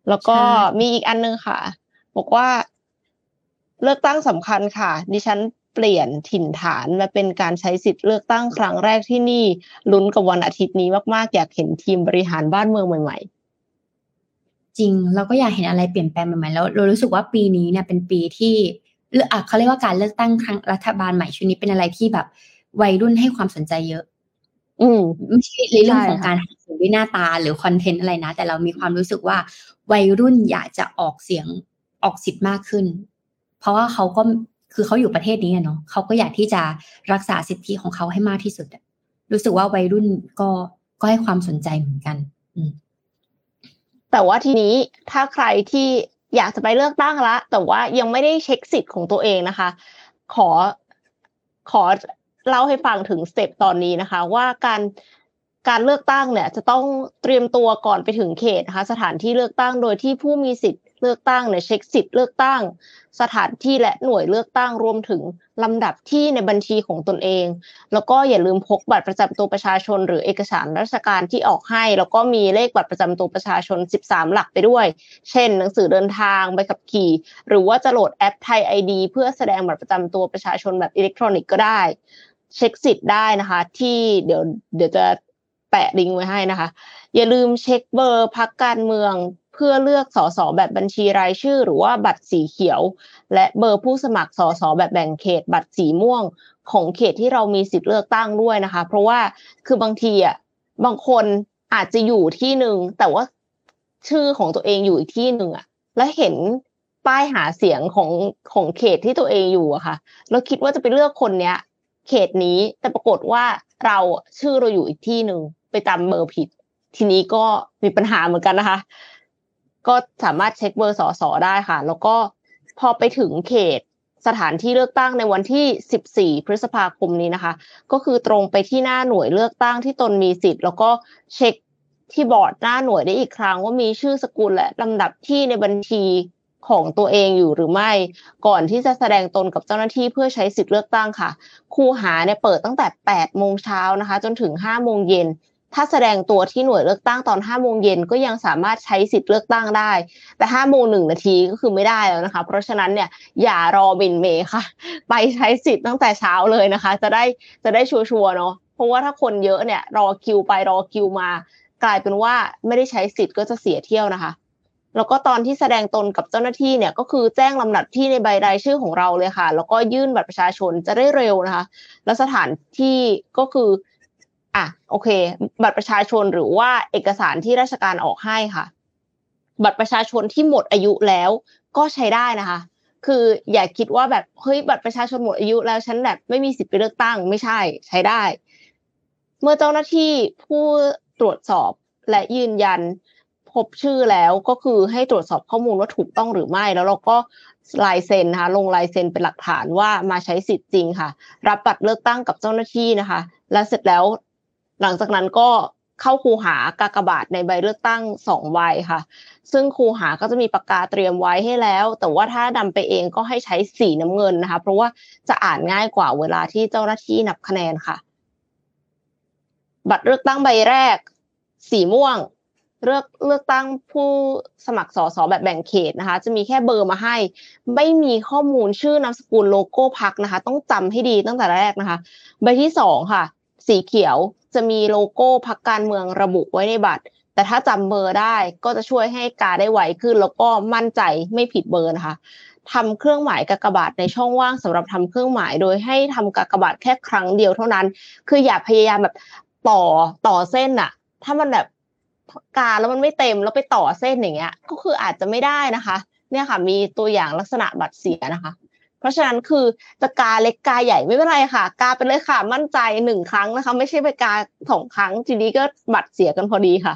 แล้วก็มีอีกอันนึงค่ะ บอกว่า เลือกตั้งสำคัญค่ะ ดิฉันเปลี่ยนถิ่นฐานมาเป็นการใช้สิทธิ์เลือกตั้งครั้งแรกที่นี่ลุ้นกับวันอาทิตย์นี้มากๆ อยากเห็นทีมบริหารบ้านเมืองใหม่ ๆ จริง เราก็อยากเห็นอะไรเปลี่ยนแปลงใหม่ๆแล้วเรารู้สึกว่าปีนี้เนี่ยเป็นปีที่เลือกเขาเรียกว่าการเลือกตั้งครั้งรัฐบาลใหม่ชุดนี้เป็นอะไรที่แบบ วัยรุ่นให้ความสนใจเยอะ อืมไม่ใช่เรื่องของการหาเสียงด้วยหน้าตาหรือคอนเทนต์อะไรนะ แต่เรามีความรู้สึกว่า วัยรุ่นอยากจะออกเสียงออกสิทธิ์มากขึ้น เพราะว่าเขาก็คือเขาอยู่ประเทศนี้เนาะเขาก็อยากที่จะรักษาสิทธิของเขาให้มากที่สุดรู้สึกว่าวัยรุ่นก็ก็ให้ความสนใจเหมือนกัน อืแต่ว่าทีนี้ถ้าใครที่อยากจะไปเลือกตั้งละ แต่ว่ายังไม่ได้เช็คสิทธิ์ของตัวเองนะคะ ขอขอ เล่าให้ฟังถึงสเต็ปตอนนี้นะคะ ว่าการการเลือกตั้งเนี่ยจะต้องเตรียมตัวก่อนไปถึงเขตนะคะสถานที่เลือกตั้งโดยที่ผู้มีสิทธิ์เลือกตั้งเนี่ยเช็คสิทธิ์เลือกตั้ง สถานที่และหน่วยเลือกตั้งรวมถึงลำดับที่ในบัญชีของตนเอง แล้วก็อย่าลืมพกบัตรประจำตัวประชาชน หรือเอกสารราชการที่ออกให้ แล้วก็มีเลขบัตรประจำตัวประชาชน 13 หลักไปด้วย เช่น หนังสือเดินทางใบขับขี่ หรือว่าจะโหลดแอป ThaiID เพื่อแสดงบัตรประจำตัวประชาชนแบบอิเล็กทรอนิกส์ก็ได้ เช็คสิทธิ์ได้นะคะ ที่เดี๋ยวเดี๋ยวจะแปะลิงก์ไว้ให้นะคะ อย่าลืมเช็คเบอร์พรรคการเมืองเพื่อเลือกสสแบบบัญชีรายชื่อ หรือว่าบัตรสีเขียว และเบอร์ผู้สมัครสสแบบแบ่งเขต บัตรสีม่วง ของเขตที่เรามีสิทธิ์เลือกตั้งด้วยนะคะ เพราะว่าคือบางทีอะบางคนอาจจะอยู่ที่หนึ่งแต่ว่าชื่อของตัวเองอยู่อีกที่หนึ่งอะ และเห็นป้ายหาเสียงของของเขตที่ตัวเองอยู่อะค่ะ แล้วคิดว่าจะไปเลือกคนเนี้ย เขตนี้ แต่ปรากฏว่าเราชื่อเราอยู่อีกที่หนึ่งไปจำเบอร์ผิด ทีนี้ก็มีปัญหาเหมือนกันนะคะ ก็สามารถเช็คเบอร์สอสอได้ค่ะ แล้วก็พอไปถึงเขตสถานที่เลือกตั้งในวันที่ 14 พฤษภาคมนี้นะคะ ก็คือตรงไปที่หน้าหน่วยเลือกตั้งที่ตนมีสิทธิ์ แล้วก็เช็คที่บอร์ดหน้าหน่วยได้อีกครั้งว่ามีชื่อสกุลและลำดับที่ในบัญชี ของตัวเองอยู่หรือไม่ ก่อนที่จะแสดงตนกับเจ้าหน้าที่เพื่อใช้สิทธิ์เลือกตั้งค่ะ คูหาเนี่ยเปิดตั้งแต่8โมงเช้านะคะ จนถึง5โมงเย็นถ้าแสดงตัวที่หน่วยเลือกตั้งตอนห้าโมงเย็นก็ยังสามารถใช้สิทธิ์เลือกตั้งได้ แต่ห้าโมงหนึ่งนาทีก็คือไม่ได้แล้วนะคะ เพราะฉะนั้นเนี่ยอย่ารอบินเมย์ค่ะ ไปใช้สิทธิ์ตั้งแต่เช้าเลยนะคะ จะได้จะได้ชัวร์ๆเนาะเพราะว่าถ้าคนเยอะเนี่ยรอคิวไปรอคิวมา กลายเป็นว่าไม่ได้ใช้สิทธิ์ก็จะเสียเที่ยวนะคะ แล้วก็ตอนที่แสดงตนกับเจ้าหน้าที่เนี่ยก็คือแจ้งลำดับที่ในใบรายชื่อของเราเลยค่ะ แล้วก็ยื่นบัตรประชาชนจะได้เร็วนะคะ แล้วสถานที่ก็คืออะโอเค บัตรประชาชนหรือว่าเอกสารที่ราชการออกให้ค่ะ บัตรประชาชนที่หมดอายุแล้วก็ใช้ได้นะคะ คืออย่าคิดว่าแบบเฮ้ยบัตรประชาชนหมดอายุแล้วฉันแบบไม่มีสิทธิ์ไปเลือกตั้งไม่ใช่ใช้ได้ เมื่อเจ้าหน้าที่ผู้ตรวจสอบและยืนยัน พบชื่อแล้วก็คือให้ตรวจสอบข้อมูลว่าถูกต้องหรือไม่ แล้วเราก็ลายเซ็นนะคะลงลายเซ็นเป็นหลักฐานว่ามาใช้สิทธิ์จริงค่ะ รับบัตรเลือกตั้งกับเจ้าหน้าที่นะคะ และเสร็จแล้ว หลังจากนั้นก็เข้าคูหากากบาทในใบเลือกตั้งสองใบค่ะ ซึ่งคูหาก็จะมีปากกาเตรียมไว้ให้แล้ว แต่ว่าถ้านำไปเองก็ให้ใช้สีน้ำเงินนะคะ เพราะว่าจะอ่านง่ายกว่าเวลาที่เจ้าหน้าที่นับคะแนนค่ะ บัตรเลือกตั้งใบแรก สีม่วง เลือกเลือกตั้งผู้สมัครสสแบบแบ่งเขตนะคะ จะมีแค่เบอร์มาให้ ไม่มีข้อมูลชื่อนามสกุลโลโก้พักนะคะ ต้องจำให้ดีตั้งแต่แรกนะคะ ใบที่สองค่ะ สีเขียวจะมีโลโก้พักการเมืองระบุไว้ในบัตร แต่ถ้าจำเบอร์ได้ก็จะช่วยให้การได้ไวขึ้น แล้วก็มั่นใจไม่ผิดเบอร์นะคะทำเครื่องหมายกากบาทในช่องว่างสำหรับทำเครื่องหมายโดยให้ทำกากบาทแค่ครั้งเดียวเท่านั้น คืออย่าพยายามแบบต่อต่อเส้นอะถ้ามันแบบ กาแล้วมันไม่เต็มแล้วไปต่อเส้นอย่างเงี้ย ก็คืออาจจะไม่ได้นะคะ เนี่ยค่ะ มีตัวอย่างลักษณะบัตรเสียนะคะ เพราะฉะนั้นคือจะกาเล็กกาใหญ่ไม่เป็นไรค่ะ กาไปเลยค่ะ มั่นใจหนึ่งครั้งนะคะ ไม่ใช่ไปกาสองครั้งทีนี้ก็บัตรเสียกันพอดีค่ะ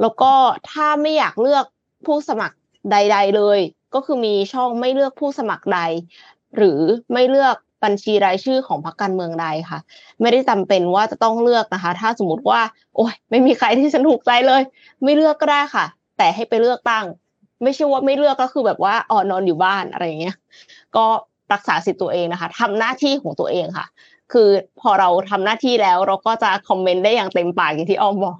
แล้วก็ถ้าไม่อยากเลือกผู้สมัครใด ๆ เลย ก็คือมีช่องไม่เลือกผู้สมัครใด หรือไม่เลือก บัญชีรายชื่อของพรรคการเมืองใดค่ะ ไม่ได้จำเป็นว่าจะต้องเลือกนะคะ ถ้าสมมติว่า โอ้ยไม่มีใครที่ฉันถูกใจเลย ไม่เลือกก็ได้ค่ะ แต่ให้ไปเลือกตั้ง ไม่ใช่ว่าไม่เลือกก็คือแบบว่าอ๋อนอนอยู่บ้านอะไรอย่างเงี้ย ก็รักษาสิทธิ์ตัวเองนะคะทำหน้าที่ของตัวเองค่ะ คือพอเราทำหน้าที่แล้วเราก็จะคอมเมนต์ได้อย่างเต็มปากอย่างที่อ้อมบอก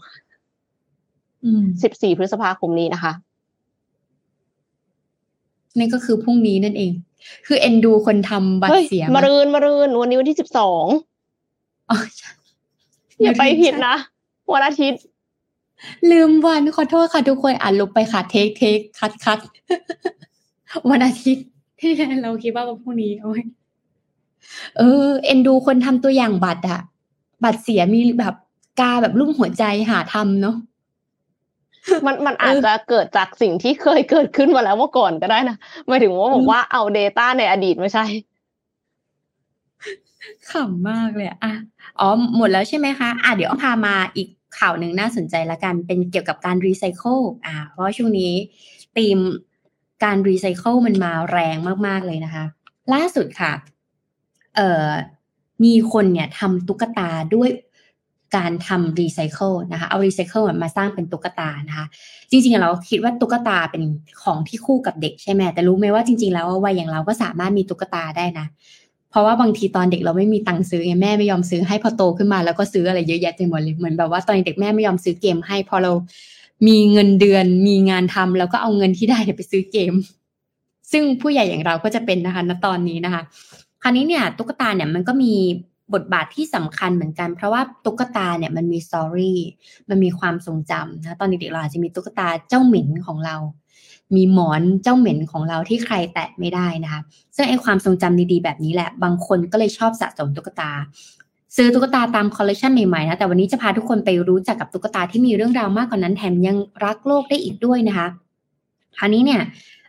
สิบสี่พฤษภาคมนี้นะคะนี่ก็คือพรุ่งนี้นั่นเอง คือเอ็นดูคนทำบัตรเสียมารืนมารืนวันนี้วันที่สิบสองอย่าไปผิดนะวันอาทิตย์ ลืมวันขอโทษค่ะทุกคนอ่านลบไปค่ะเทคเทคคัดคัดวันอาทิตย์ที่เราคิดว่าวันพรุ่งนี้โอ้ยเออ เอ็นดูคนทำตัวอย่างบัตรอะบัตรเสียมีแบบกาแบบรุ่มหัวใจหาทำเนาะ มันมันอาจจะเกิดจากสิ่งที่เคยเกิดขึ้นมาแล้วเมื่อก่อนก็ได้นะหมายถึงว่าบอกว่าเอา Data ในอดีตไม่ใช่ขำมากเลยอะอ๋อหมดแล้วใช่ไหมคะอะเดี๋ยวพามาอีกข่าวหนึ่งน่าสนใจละกันเป็นเกี่ยวกับการรีไซเคิลอ่า เพราะช่วงนี้ธีมการรีไซเคิลมันมาแรงมาก ๆ เลยนะคะ ล่าสุดค่ะ เอ่อมีคนเนี่ยทำตุ๊กตาด้วย การทำรีไซเคิลนะคะ เอารีไซเคิลมาสร้างเป็นตุ๊กตานะคะ จริงๆเราคิดว่าตุ๊กตาเป็นของที่คู่กับเด็กใช่ไหมแต่รู้ไหมว่าจริง ๆ แล้ววัยอย่างเราก็สามารถมีตุ๊กตาได้นะเพราะว่าบางทีตอนเด็กเราไม่มีตังค์ซื้อแม่ไม่ยอมซื้อให้พอโตขึ้นมาแล้วก็ซื้ออะไรเยอะแยะเต็มหมดเลยเหมือนแบบว่าตอนเด็กแม่ไม่ยอมซื้อเกมให้ พอเรามีเงินเดือนมีงานทำแล้วก็เอาเงินที่ได้ไปซื้อเกม ซึ่งผู้ใหญ่อย่างเราก็จะเป็นนะคะณตอนนี้นะคะ คราวนี้เนี่ยตุ๊กตาเนี่ยมันก็มี บทบาทที่สำคัญเหมือนกัน เพราะว่าตุ๊กตาเนี่ยมันมีสตอรี่มันมีความทรงจำนะตอนเด็กๆเราอาจจะมีตุ๊กตาเจ้าหม็นของเรา มีหมอนเจ้าเหม็นของเราที่ใครแตะไม่ได้นะคะซึ่งไอความทรงจำดีๆแบบนี้แหละ บางคนก็เลยชอบสะสมตุ๊กตา ซื้อตุ๊กตาตามคอลเลคชันใหม่ๆนะแต่วันนี้จะพาทุกคนไปรู้จักกับตุ๊กตาที่มีเรื่องราวมากกว่านั้นแถมยังรักโลกได้อีกด้วยนะคะคราวนี้เนี่ย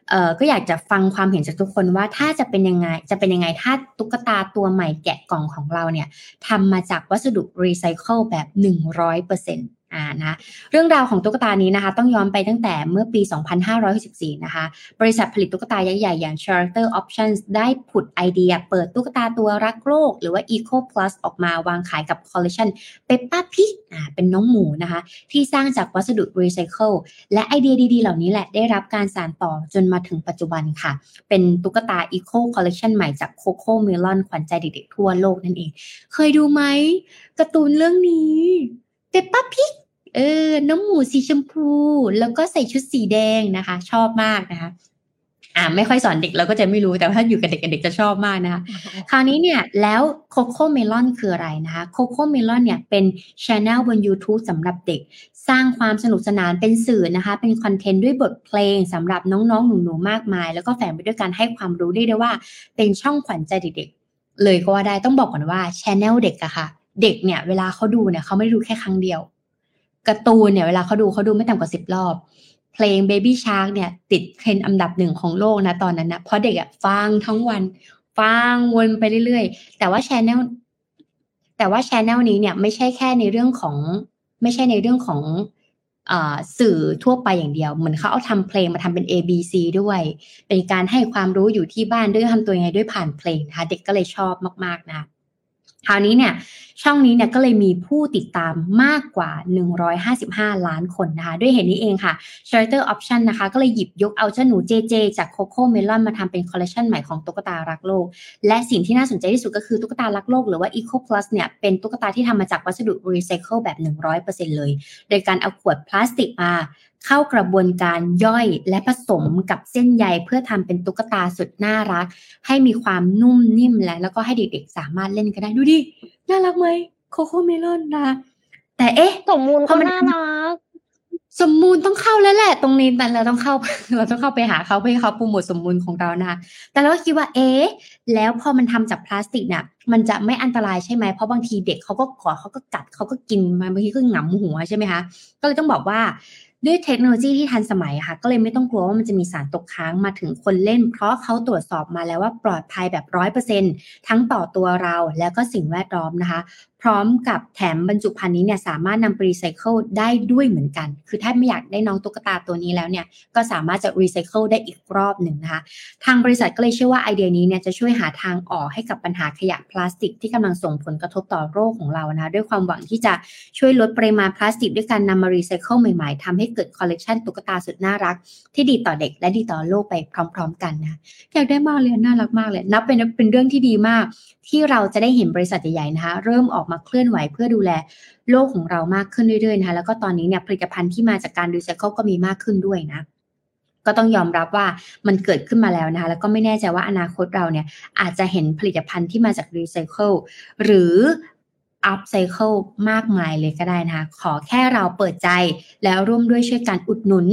เออก็อยากจะฟังความเห็นจากทุกคนว่าถ้าจะเป็นยังไงจะเป็นยังไงถ้าตุ๊กตาตัวใหม่แกะกล่องของเราเนี่ยทำมาจากวัสดุรีไซเคิลแบบ100%อ่านะเรื่องราวของตุ๊กตานี้นะคะ ต้องย้อนไปตั้งแต่เมื่อปี 2564 นะคะ บริษัทผลิตตุ๊กตาใหญ่ๆ อย่าง Character Options ได้ผุดไอเดียเปิดตุ๊กตาตัวรักโลก หรือว่า Eco Plush ออกมาวางขายกับคอลเลคชัน Peppa Pig อ่าเป็นน้องหมูนะคะ ที่สร้างจากวัสดุรีไซเคิลและไอเดียดีๆ เหล่านี้แหละได้รับการสานต่อจนมาถึงปัจจุบันค่ะ เป็นตุ๊กตา Eco Collection ใหม่จาก CoComelon ขวัญใจเด็กๆทั่วโลกนั่นเอง เคยดูไหมการ์ตูนเรื่องนี้เปปป้าพิก เออ น้องหมูสีชมพู แล้วก็ใส่ชุดสีแดงนะคะ ชอบมากนะคะ อ่าไม่ค่อยสอนเด็กเราก็จะไม่รู้แต่ถ้าอยู่กับเด็กเด็กจะชอบมากนะคะ คราวนี้เนี่ยแล้วโคโค่เมลอนคืออะไรนะคะโคโค่เมลอนเนี่ยเป็นช anel บน YouTube สำหรับเด็ก สร้างความสนุกสนานเป็นสื่อนะคะ เป็นคอนเทนต์ด้วยบทเพลงสำหรับน้องๆ หนูๆ มากมาย แล้วก็แฝงไปด้วยการให้ความรู้ได้ด้วยว่า เป็นช่องขวัญใจเด็กๆ เลยก็ว่าได้ต้องบอกก่อนว่าช anel เด็กอะค่ะเด็กเนี่ยเวลาเขาดูเนี่ยเขาไม่ดูแค่ครั้งเดียว การ์ตูนเนี่ยเวลาเขาดูเขาดูไม่ต่ำกว่าสิบรอบ เพลง Baby Shark เนี่ย ติดเทรนด์อันดับหนึ่งของโลกนะตอนนั้นนะเพราะเด็กอะฟังทั้งวันฟังวนไปเรื่อยๆ แต่ว่า channel แต่ว่า channel นี้เนี่ยไม่ใช่แค่ในเรื่องของ ไม่ใช่ในเรื่องของอสื่อทั่วไปอย่างเดียว เหมือนเขาเอาทำเพลงมาทำเป็น A B C ด้วย เป็นการให้ความรู้อยู่ที่บ้านด้วยทำตัวยังไงด้วยผ่านเพลงนะคะเด็กก็เลยชอบมากๆนะคราวนี้เนี่ยช่องนี้เนี่ยก็เลยมีผู้ติดตามมากกว่า 155 ล้านคนนะคะ ด้วยเหตุนี้เองค่ะ Character Options นะคะ ก็เลยหยิบยกเอาเจ้าหนู JJ จาก CoComelon มาทำเป็นคอลเลคชันใหม่ของตุ๊กตารักโลก และสิ่งที่น่าสนใจที่สุดก็คือตุ๊กตารักโลกหรือว่า Eco Plush เนี่ย เป็นตุ๊กตาที่ทำมาจากวัสดุรีไซเคิลแบบ 100%เลย โดยการเอาขวดพลาสติกมาเข้ากระบวนการย่อยและผสมกับเส้นใยเพื่อทำเป็นตุ๊กตาสุดน่ารัก ให้มีความนุ่มนิ่มและแล้วก็ให้เด็กๆสามารถเล่นกันได้ดูดิ น่ารักไหมโคโค่เมลอนนะแต่เอ๊ะสมมูลก็น่ารักสมมูลต้องเข้าแล้วแหละ ตรงนี้แต่เราต้องเข้า เราต้องเข้าไปหาเขาเพื่อให้เขาโปรโมทสมมูลของเรานะแต่เราก็คิดว่าเอ๊ะแล้วพอมันทำจากพลาสติกเนี่ยมันจะไม่อันตรายใช่ไหมเพราะบางทีเด็กเขาก็ขอเขาก็กัดเขาก็กินมาบางทีก็หงำหัวใช่ไหมคะก็เลยต้องบอกว่า ด้วยเทคโนโลยีที่ทันสมัยค่ะ ก็เลยไม่ต้องกลัวว่ามันจะมีสารตกค้างมาถึงคนเล่น เพราะเขาตรวจสอบมาแล้วว่าปลอดภัยแบบร้อยเปอร์เซ็นทั้งต่อตัวเราแล้วก็สิ่งแวดล้อมนะคะ พร้อมกับแถมบรรจุภัณฑ์นี้เนี่ยสามารถนำไปรีไซเคิลได้ด้วยเหมือนกัน คือถ้าไม่อยากได้น้องตุ๊กตาตัวนี้แล้วเนี่ยก็สามารถจะรีไซเคิลได้อีกรอบหนึ่งนะคะ ทางบริษัทก็เลยเชื่อว่าไอเดียนี้เนี่ยจะช่วยหาทางออกให้กับปัญหาขยะพลาสติก ที่กำลังส่งผลกระทบต่อโลกของเรานะคะด้วยความหวังที่จะช่วยลดปริมาณพลาสติก ด้วยการนำมารีไซเคิลใหม่ๆทำให้เกิดคอลเลกชันตุ๊กตาสุดน่ารัก ที่ดีต่อเด็กและดีต่อโลกไปพร้อม ๆ กันนะอยากได้มากเลยน่ารักมากเลยนับเป็นเป็นเรื่องที่ดีมากที่เราจะได้เห็นบริษัทใหญ่ๆนะคะ เริ่มออกมาเคลื่อนไหวเพื่อดูแลโลกของเรามากขึ้นเรื่อยๆนะคะแล้วก็ตอนนี้เนี่ยผลิตภัณฑ์ที่มาจากการรีไซเคิลก็มีมากขึ้นด้วยนะก็ต้องยอมรับว่ามันเกิดขึ้นมาแล้วนะคะแล้วก็ไม่แน่ใจว่าอนาคตเราเนี่ยอาจจะเห็นผลิตภัณฑ์ที่มาจากรีไซเคิลหรืออัพไซเคิลมากมายเลยก็ได้นะคะ ขอแค่เราเปิดใจแล้วร่วมด้วยช่วยกันอุดหนุน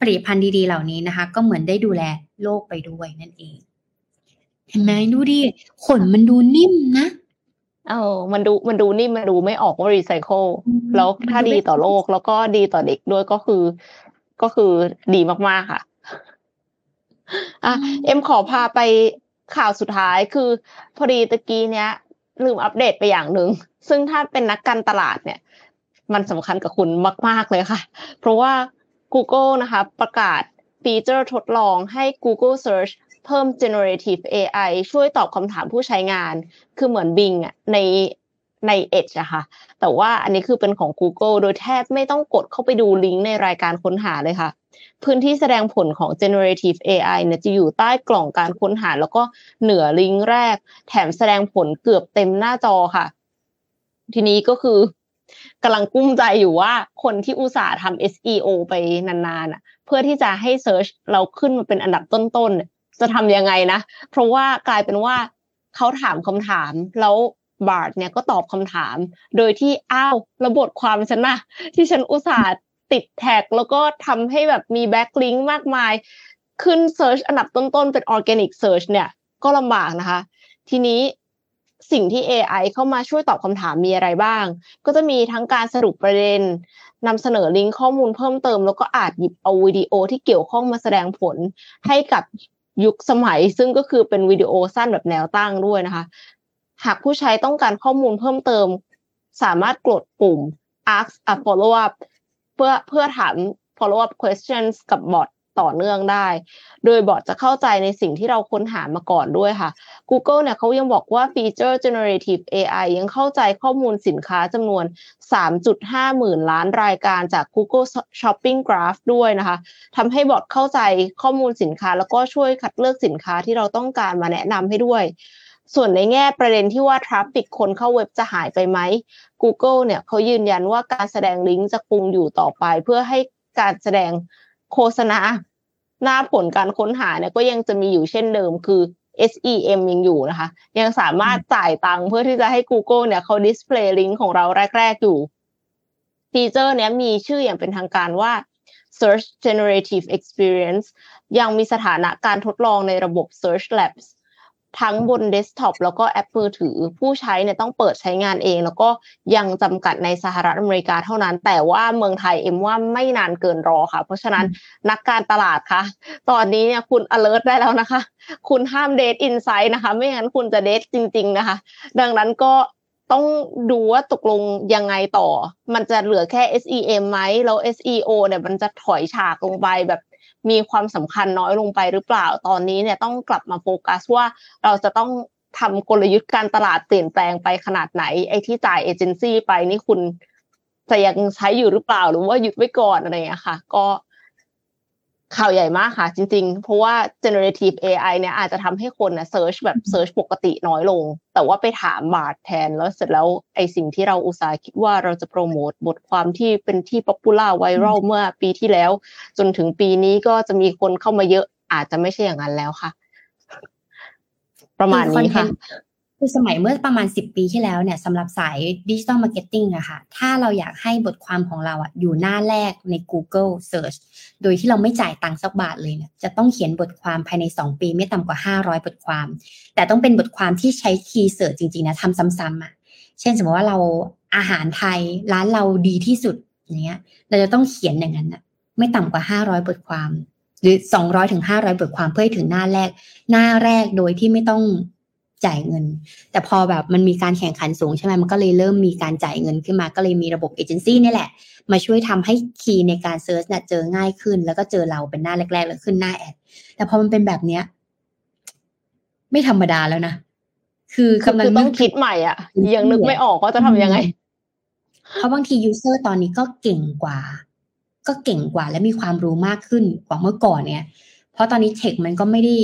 ผลิตภัณฑ์ดีๆเหล่านี้นะคะ ก็เหมือนได้ดูแลโลกไปด้วยนั่นเอง เห็นไหมดูดิขนมันดูนิ่มนะเออมันดูมันดูนี่มันดูไม่ออกว่ารีไซเคิลแล้วถ้าดีต่อโลกแล้วก็ดีต่อเด็กด้วยก็คือ ก็คือดีมากๆค่ะอะเอ็มขอพาไปข่าวสุดท้ายคือพอดีตะกี้เนี้ย ลืมอัปเดตไปอย่างหนึ่งซึ่งถ้าเป็นนักการตลาดเนี่ย มันสำคัญกับคุณมาก ๆ เลยค่ะ เพราะว่า Google นะคะ ประกาศฟีเจอร์ทดลองให้ Google Search เพิ่ม generative AI ช่วยตอบคำถามผู้ใช้งาน คือเหมือน Bing อะในใน Edge อะค่ะ แต่ว่าอันนี้คือเป็นของ Google โดยแทบไม่ต้องกดเข้าไปดูลิงก์ในรายการค้นหาเลยค่ะ พื้นที่แสดงผลของ generative AI เนี่ยจะอยู่ใต้กล่องการค้นหา แล้วก็เหนือลิงก์แรก แถมแสดงผลเกือบเต็มหน้าจอค่ะ ทีนี้ก็คือกำลังกลุ้มใจอยู่ว่าคนที่อุตส่าห์ทำ SEO ไปนานๆอะ เพื่อที่จะให้ Search เราขึ้นมาเป็นอันดับต้นๆ จะทำยังไงนะ เพราะว่ากลายเป็นว่าเขาถามคำถาม แล้ว Bard เนี่ยก็ตอบคำถาม โดยที่อ้าวระบทความฉันนะที่ฉันอุตส่าห์ติดแท็ก แล้วก็ทำให้แบบมีแบ็กลิงก์มากมาย ขึ้น Search อันดับต้นๆ เป็น Organic Search เนี่ยก็ลำบากนะคะ ทีนี้สิ่งที่ AI เข้ามาช่วยตอบคำถามมีอะไรบ้าง ก็จะมีทั้งการสรุปประเด็นนำเสนอลิงก์ข้อมูลเพิ่มเติม แล้วก็อาจหยิบเอาวิดีโอที่เกี่ยวข้องมาแสดงผลให้กับ ยุคสมัย ซึ่งก็คือเป็นวิดีโอสั้นแบบแนวตั้งด้วยนะคะ หากผู้ใช้ต้องการข้อมูลเพิ่มเติม สามารถกดปุ่ม ask a follow up เพื่อเพื่อถาม follow up questions กับบอท ต่อเนื่องได้ โดยบอทจะเข้าใจในสิ่งที่เราค้นหามาก่อนด้วยค่ะ Google เนี่ยเขายังบอกว่าฟีเจอร์ generative AI ยังเข้าใจข้อมูลสินค้าจำนวน 3.5 หมื่นล้านรายการจาก Google Shopping Graph ด้วยนะคะทำให้บอทเข้าใจข้อมูลสินค้า แล้วก็ช่วยคัดเลือกสินค้าที่เราต้องการมาแนะนำให้ด้วยส่วนในแง่ประเด็นที่ว่า traffic คนเข้าเว็บจะหายไปไหม Google เนี่ยเขายืนยันว่าการแสดงลิงก์จะคงอยู่ต่อไป เพื่อให้การแสดง โฆษณา หน้าผลการค้นหาเนี่ยก็ยังจะมีอยู่เช่นเดิมคือ SEM ยังอยู่นะคะ ยังสามารถจ่ายตังค์เพื่อที่จะให้ Google เนี่ยเขา display ลิงก์ของเราแรก ๆ อยู่ฟีเจอร์เนี้ยมีชื่ออย่างเป็นทางการว่า Search Generative Experience ยังมีสถานะการทดลองในระบบ Search Labs ทั้งบนเดสก์ท็อปแล้วก็แอปมือถือ ผู้ใช้เนี่ยต้องเปิดใช้งานเอง แล้วก็ยังจำกัดในสหรัฐอเมริกาเท่านั้น แต่ว่าเมืองไทยเอ็มว่าไม่นานเกินรอค่ะ เพราะฉะนั้นนักการตลาดคะตอนนี้เนี่ยคุณ alert ได้แล้วนะคะ คุณห้าม dead inside นะคะ ไม่งั้นคุณจะ dead จริง ๆ นะคะ ดังนั้นก็ต้องดูว่าตกลงยังไงต่อ มันจะเหลือแค่ SEM ไหม แล้ว SEO เนี่ยมันจะถอยฉากลงไปแบบ มีความสำคัญน้อยลงไปหรือเปล่าตอนนี้เนี่ยต้องกลับมาโฟกัสว่าเราจะต้องทำกลยุทธ์การตลาดเปลี่ยนแปลงไปขนาดไหน ไอ้ที่จ่ายเอเจนซี่ไปนี่คุณจะยังใช้อยู่หรือเปล่าหรือว่าหยุดไว้ก่อนอะไรอย่างเงี้ยค่ะ ก็ ข่าวใหญ่มากค่ะ จริง ๆ เพราะว่า generative AI เนี่ยอาจจะทำให้คนนะ search แบบ search ปกติน้อยลง แต่ว่าไปถามบาทแทนแล้วเสร็จแล้วไอสิ่งที่เราอุตส่าห์คิดว่าเราจะโปรโมทบทความที่เป็นที่ popular viral เมื่อปีที่แล้ว จนถึงปีนี้ก็จะมีคนเข้ามาเยอะอาจจะไม่ใช่อย่างนั้นแล้วค่ะ ประมาณนี้ค่ะ คือสมัยเมื่อประมาณสิบปีที่แล้วเนี่ยสำหรับสาย digital marketing อะค่ะ ถ้าเราอยากให้บทความของเราอะอยู่หน้าแรกใน Google Search โดยที่เราไม่จ่ายตังค์สักบาทเลยเนี่ยจะต้องเขียนบทความภายใน 2 ปีไม่ต่ำกว่า 500 บทความ แต่ต้องเป็นบทความที่ใช้ key search จริงๆนะทำซ้ำๆอะเช่นสมมติว่าเราอาหารไทยร้านเราดีที่สุดอย่างเงี้ย เราจะต้องเขียนอย่างนั้นอะไม่ต่ำกว่า 500 บทความ หรือ 200ถึง500 บทความเพื่อให้ถึงหน้าแรก หน้าแรกโดยที่ไม่ต้อง จ่ายเงิน แต่พอแบบมันมีการแข่งขันสูงใช่ไหมมันก็เลยเริ่มมีการจ่ายเงินขึ้นมาก็เลยมีระบบเอเจนซี่นี่แหละ มาช่วยทำให้ key ในการ search เนี่ยเจอง่ายขึ้น แล้วก็เจอเราเป็นหน้าแรกๆแล้วขึ้นหน้า ad แต่พอมันเป็นแบบเนี้ย ไม่ธรรมดาแล้วนะคือกำลังต้องคิดใหม่อะยังนึกไม่ออกว่าจะทำยังไงเพราะบางที user ตอนนี้ก็เก่งกว่า ก็เก่งกว่าและมีความรู้มากขึ้นกว่าเมื่อก่อนเนี่ย เพราะตอนนี้ tech มันก็ไม่ได้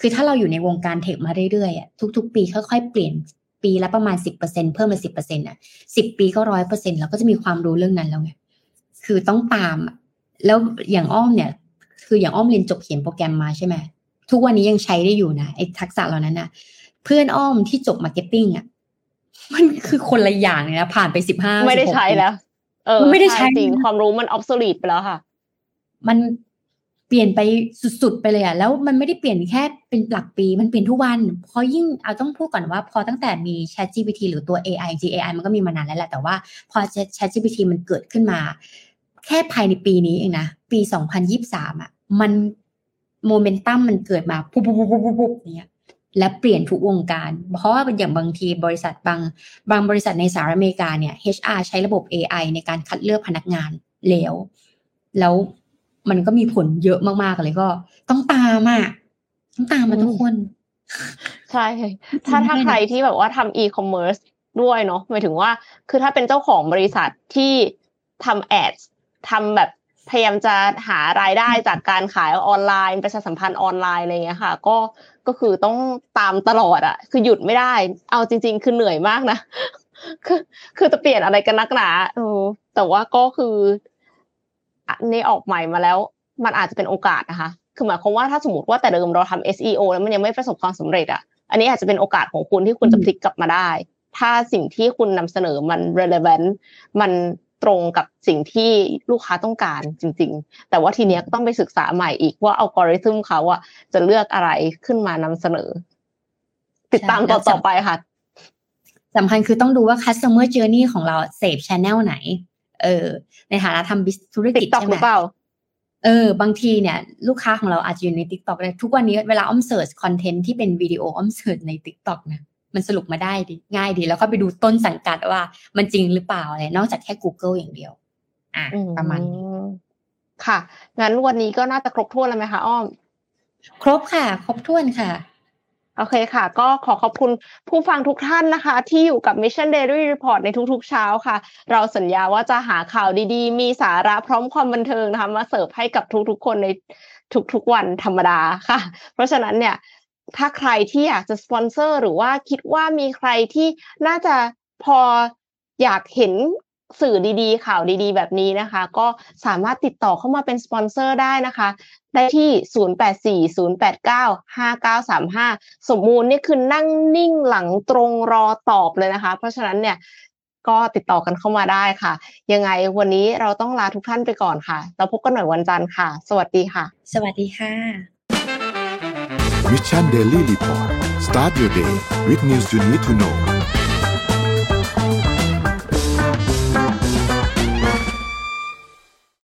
คือถ้าเราอยู่ในวงการ tech มาเรื่อยๆอะทุก ๆ ปีค่อยๆเปลี่ยนปีละประมาณสิบเปอร์เซ็นเพิ่มมาสิบเปอร์เซ็นต์อะสิบปีก็ร้อยเปอร์เซ็นต์เราก็จะมีความรู้เรื่องนั้นแล้วไงคือต้องตาม แล้วอย่างอ้อมเนี่ย คืออย่างอ้อมเรียนจบเขียนโปรแกรมมาใช่ไหมทุกวันนี้ยังใช้ได้อยู่นะไอ้ทักษะเหล่านั้นนะเพื่อนอ้อมที่จบ marketing อะมันคือคนละอย่างเลยนะผ่านไปสิบห้าไม่ได้ใช้แล้ว เออไม่ได้ใช้จริงความรู้มัน obsolete ไปแล้วค่ะ มัน เปลี่ยนไปสุดๆไปเลยอะแล้วมันไม่ได้เปลี่ยนแค่เป็นหลักปีมันเปลี่ยนทุกวันพอยิ่งเอาต้องพูดก่อนว่า พอตั้งแต่มี Chat GPT หรือตัว AI จริง AI มันก็มีมานานแล้วแหละแต่ว่าพอ Chat GPT มันเกิดขึ้นมา แค่ภายในปีนี้เองนะปี 2023อะมันโมเมนตัมมันเกิดมาปุ๊บปุ๊บปุ๊บปุ๊บปุ๊บเนี่ยและเปลี่ยนทุกวงการ เพราะว่าอย่างบางทีบริษัทบางบางบริษัทในสหรัฐอเมริกาเนี่ย HR ใช้ระบบ AI ในการคัดเลือกพนักงานแล้ว แล้ว มันก็มีผลเยอะมากๆเลยก็ ต้องตามอะต้องตามมาทุกคน ใช่ ถ้าถ้าใครที่แบบว่าทำอีคอมเมิร์ซด้วยเนาะหมายถึงว่า คือถ้าเป็นเจ้าของบริษัทที่ทำแอดทำแบบพยายามจะหารายได้จากการขายออนไลน์ประชาสัมพันธ์ออนไลน์อะไรเงี้ยค่ะ ก็ก็คือต้องตามตลอดอะคือหยุดไม่ได้ เอาจริง ๆ คือเหนื่อยมากนะคือคือจะเปลี่ยนอะไรกันนักหนาเออแต่ว่าก็คือ นี่ออกใหม่มาแล้ว มันอาจจะเป็นโอกาสนะคะ คือหมายความว่าถ้าสมมติว่าแต่เดิมเราทำ SEO แล้วมันยังไม่ประสบความสำเร็จอะ อันนี้อาจจะเป็นโอกาสของคุณที่คุณจะพลิกกลับมาได้ ถ้าสิ่งที่คุณนำเสนอมัน relevant มันตรงกับสิ่งที่ลูกค้าต้องการจริง ๆ แต่ว่าทีเนี้ก็ต้องไปศึกษาใหม่อีกว่าอัลกอริทึมเขาอะจะเลือกอะไรขึ้นมานำเสนอ ติดตามต่อต่อไปค่ะสำคัญคือต้องดูว่า customer journey ของเราเสพ channel ไหน เออ ในฐานะทำธุรกิจใช่ไหมเออบางทีเนี่ย ลูกค้าของเราอาจจะอยู่ใน t ิ k t o k เลยทุกวันนี้เวลาอ้อมเสิร์ชคอนเทนต์ที่เป็นวิดีโออ้อมเสิร์ชใน t ิ k t o k นะมันสรุปมาได้ดีง่ายดี แล้วก็ไปดูต้นสังกัดว่า มันจริงหรือเปล่าอะไรนอกจากแค่ Google อย่างเดียว อะประมาณนี้ค่ะงั้นวันนี้ก็น่าจะครบถ้วนแล้วไหมคะอ้อม ครบค่ะ ครบถ้วนค่ะ โอเคค่ะ ก็ขอขอบคุณผู้ฟังทุกท่านนะคะ ที่อยู่กับ Mission Daily Report ในทุกๆเช้าค่ะ เราสัญญาว่าจะหาข่าวดีๆ มีสาระพร้อมความบันเทิงนะคะมาเสิร์ฟให้กับทุกๆ คนในทุกๆวันธรรมดาค่ะ เพราะฉะนั้นเนี่ย ถ้าใครที่อยากจะสปอนเซอร์หรือว่าคิดว่ามีใครที่น่าจะพออยากเห็น สื่อดีๆ ข่าวดีๆ แบบนี้นะคะ ก็สามารถติดต่อเข้ามาเป็นสปอนเซอร์ได้นะคะ ได้ที่ 0840895935 สมมูลนี่คือนั่งนิ่งหลังตรงรอตอบเลยนะคะ เพราะฉะนั้นเนี่ยก็ติดต่อกันเข้ามาได้ค่ะ ยังไงวันนี้เราต้องลาทุกท่านไปก่อนค่ะ เราพบกันหน่อยวันจันทร์ค่ะ สวัสดีค่ะ สวัสดีค่ะ Mission Daily Report start your day with news you need to know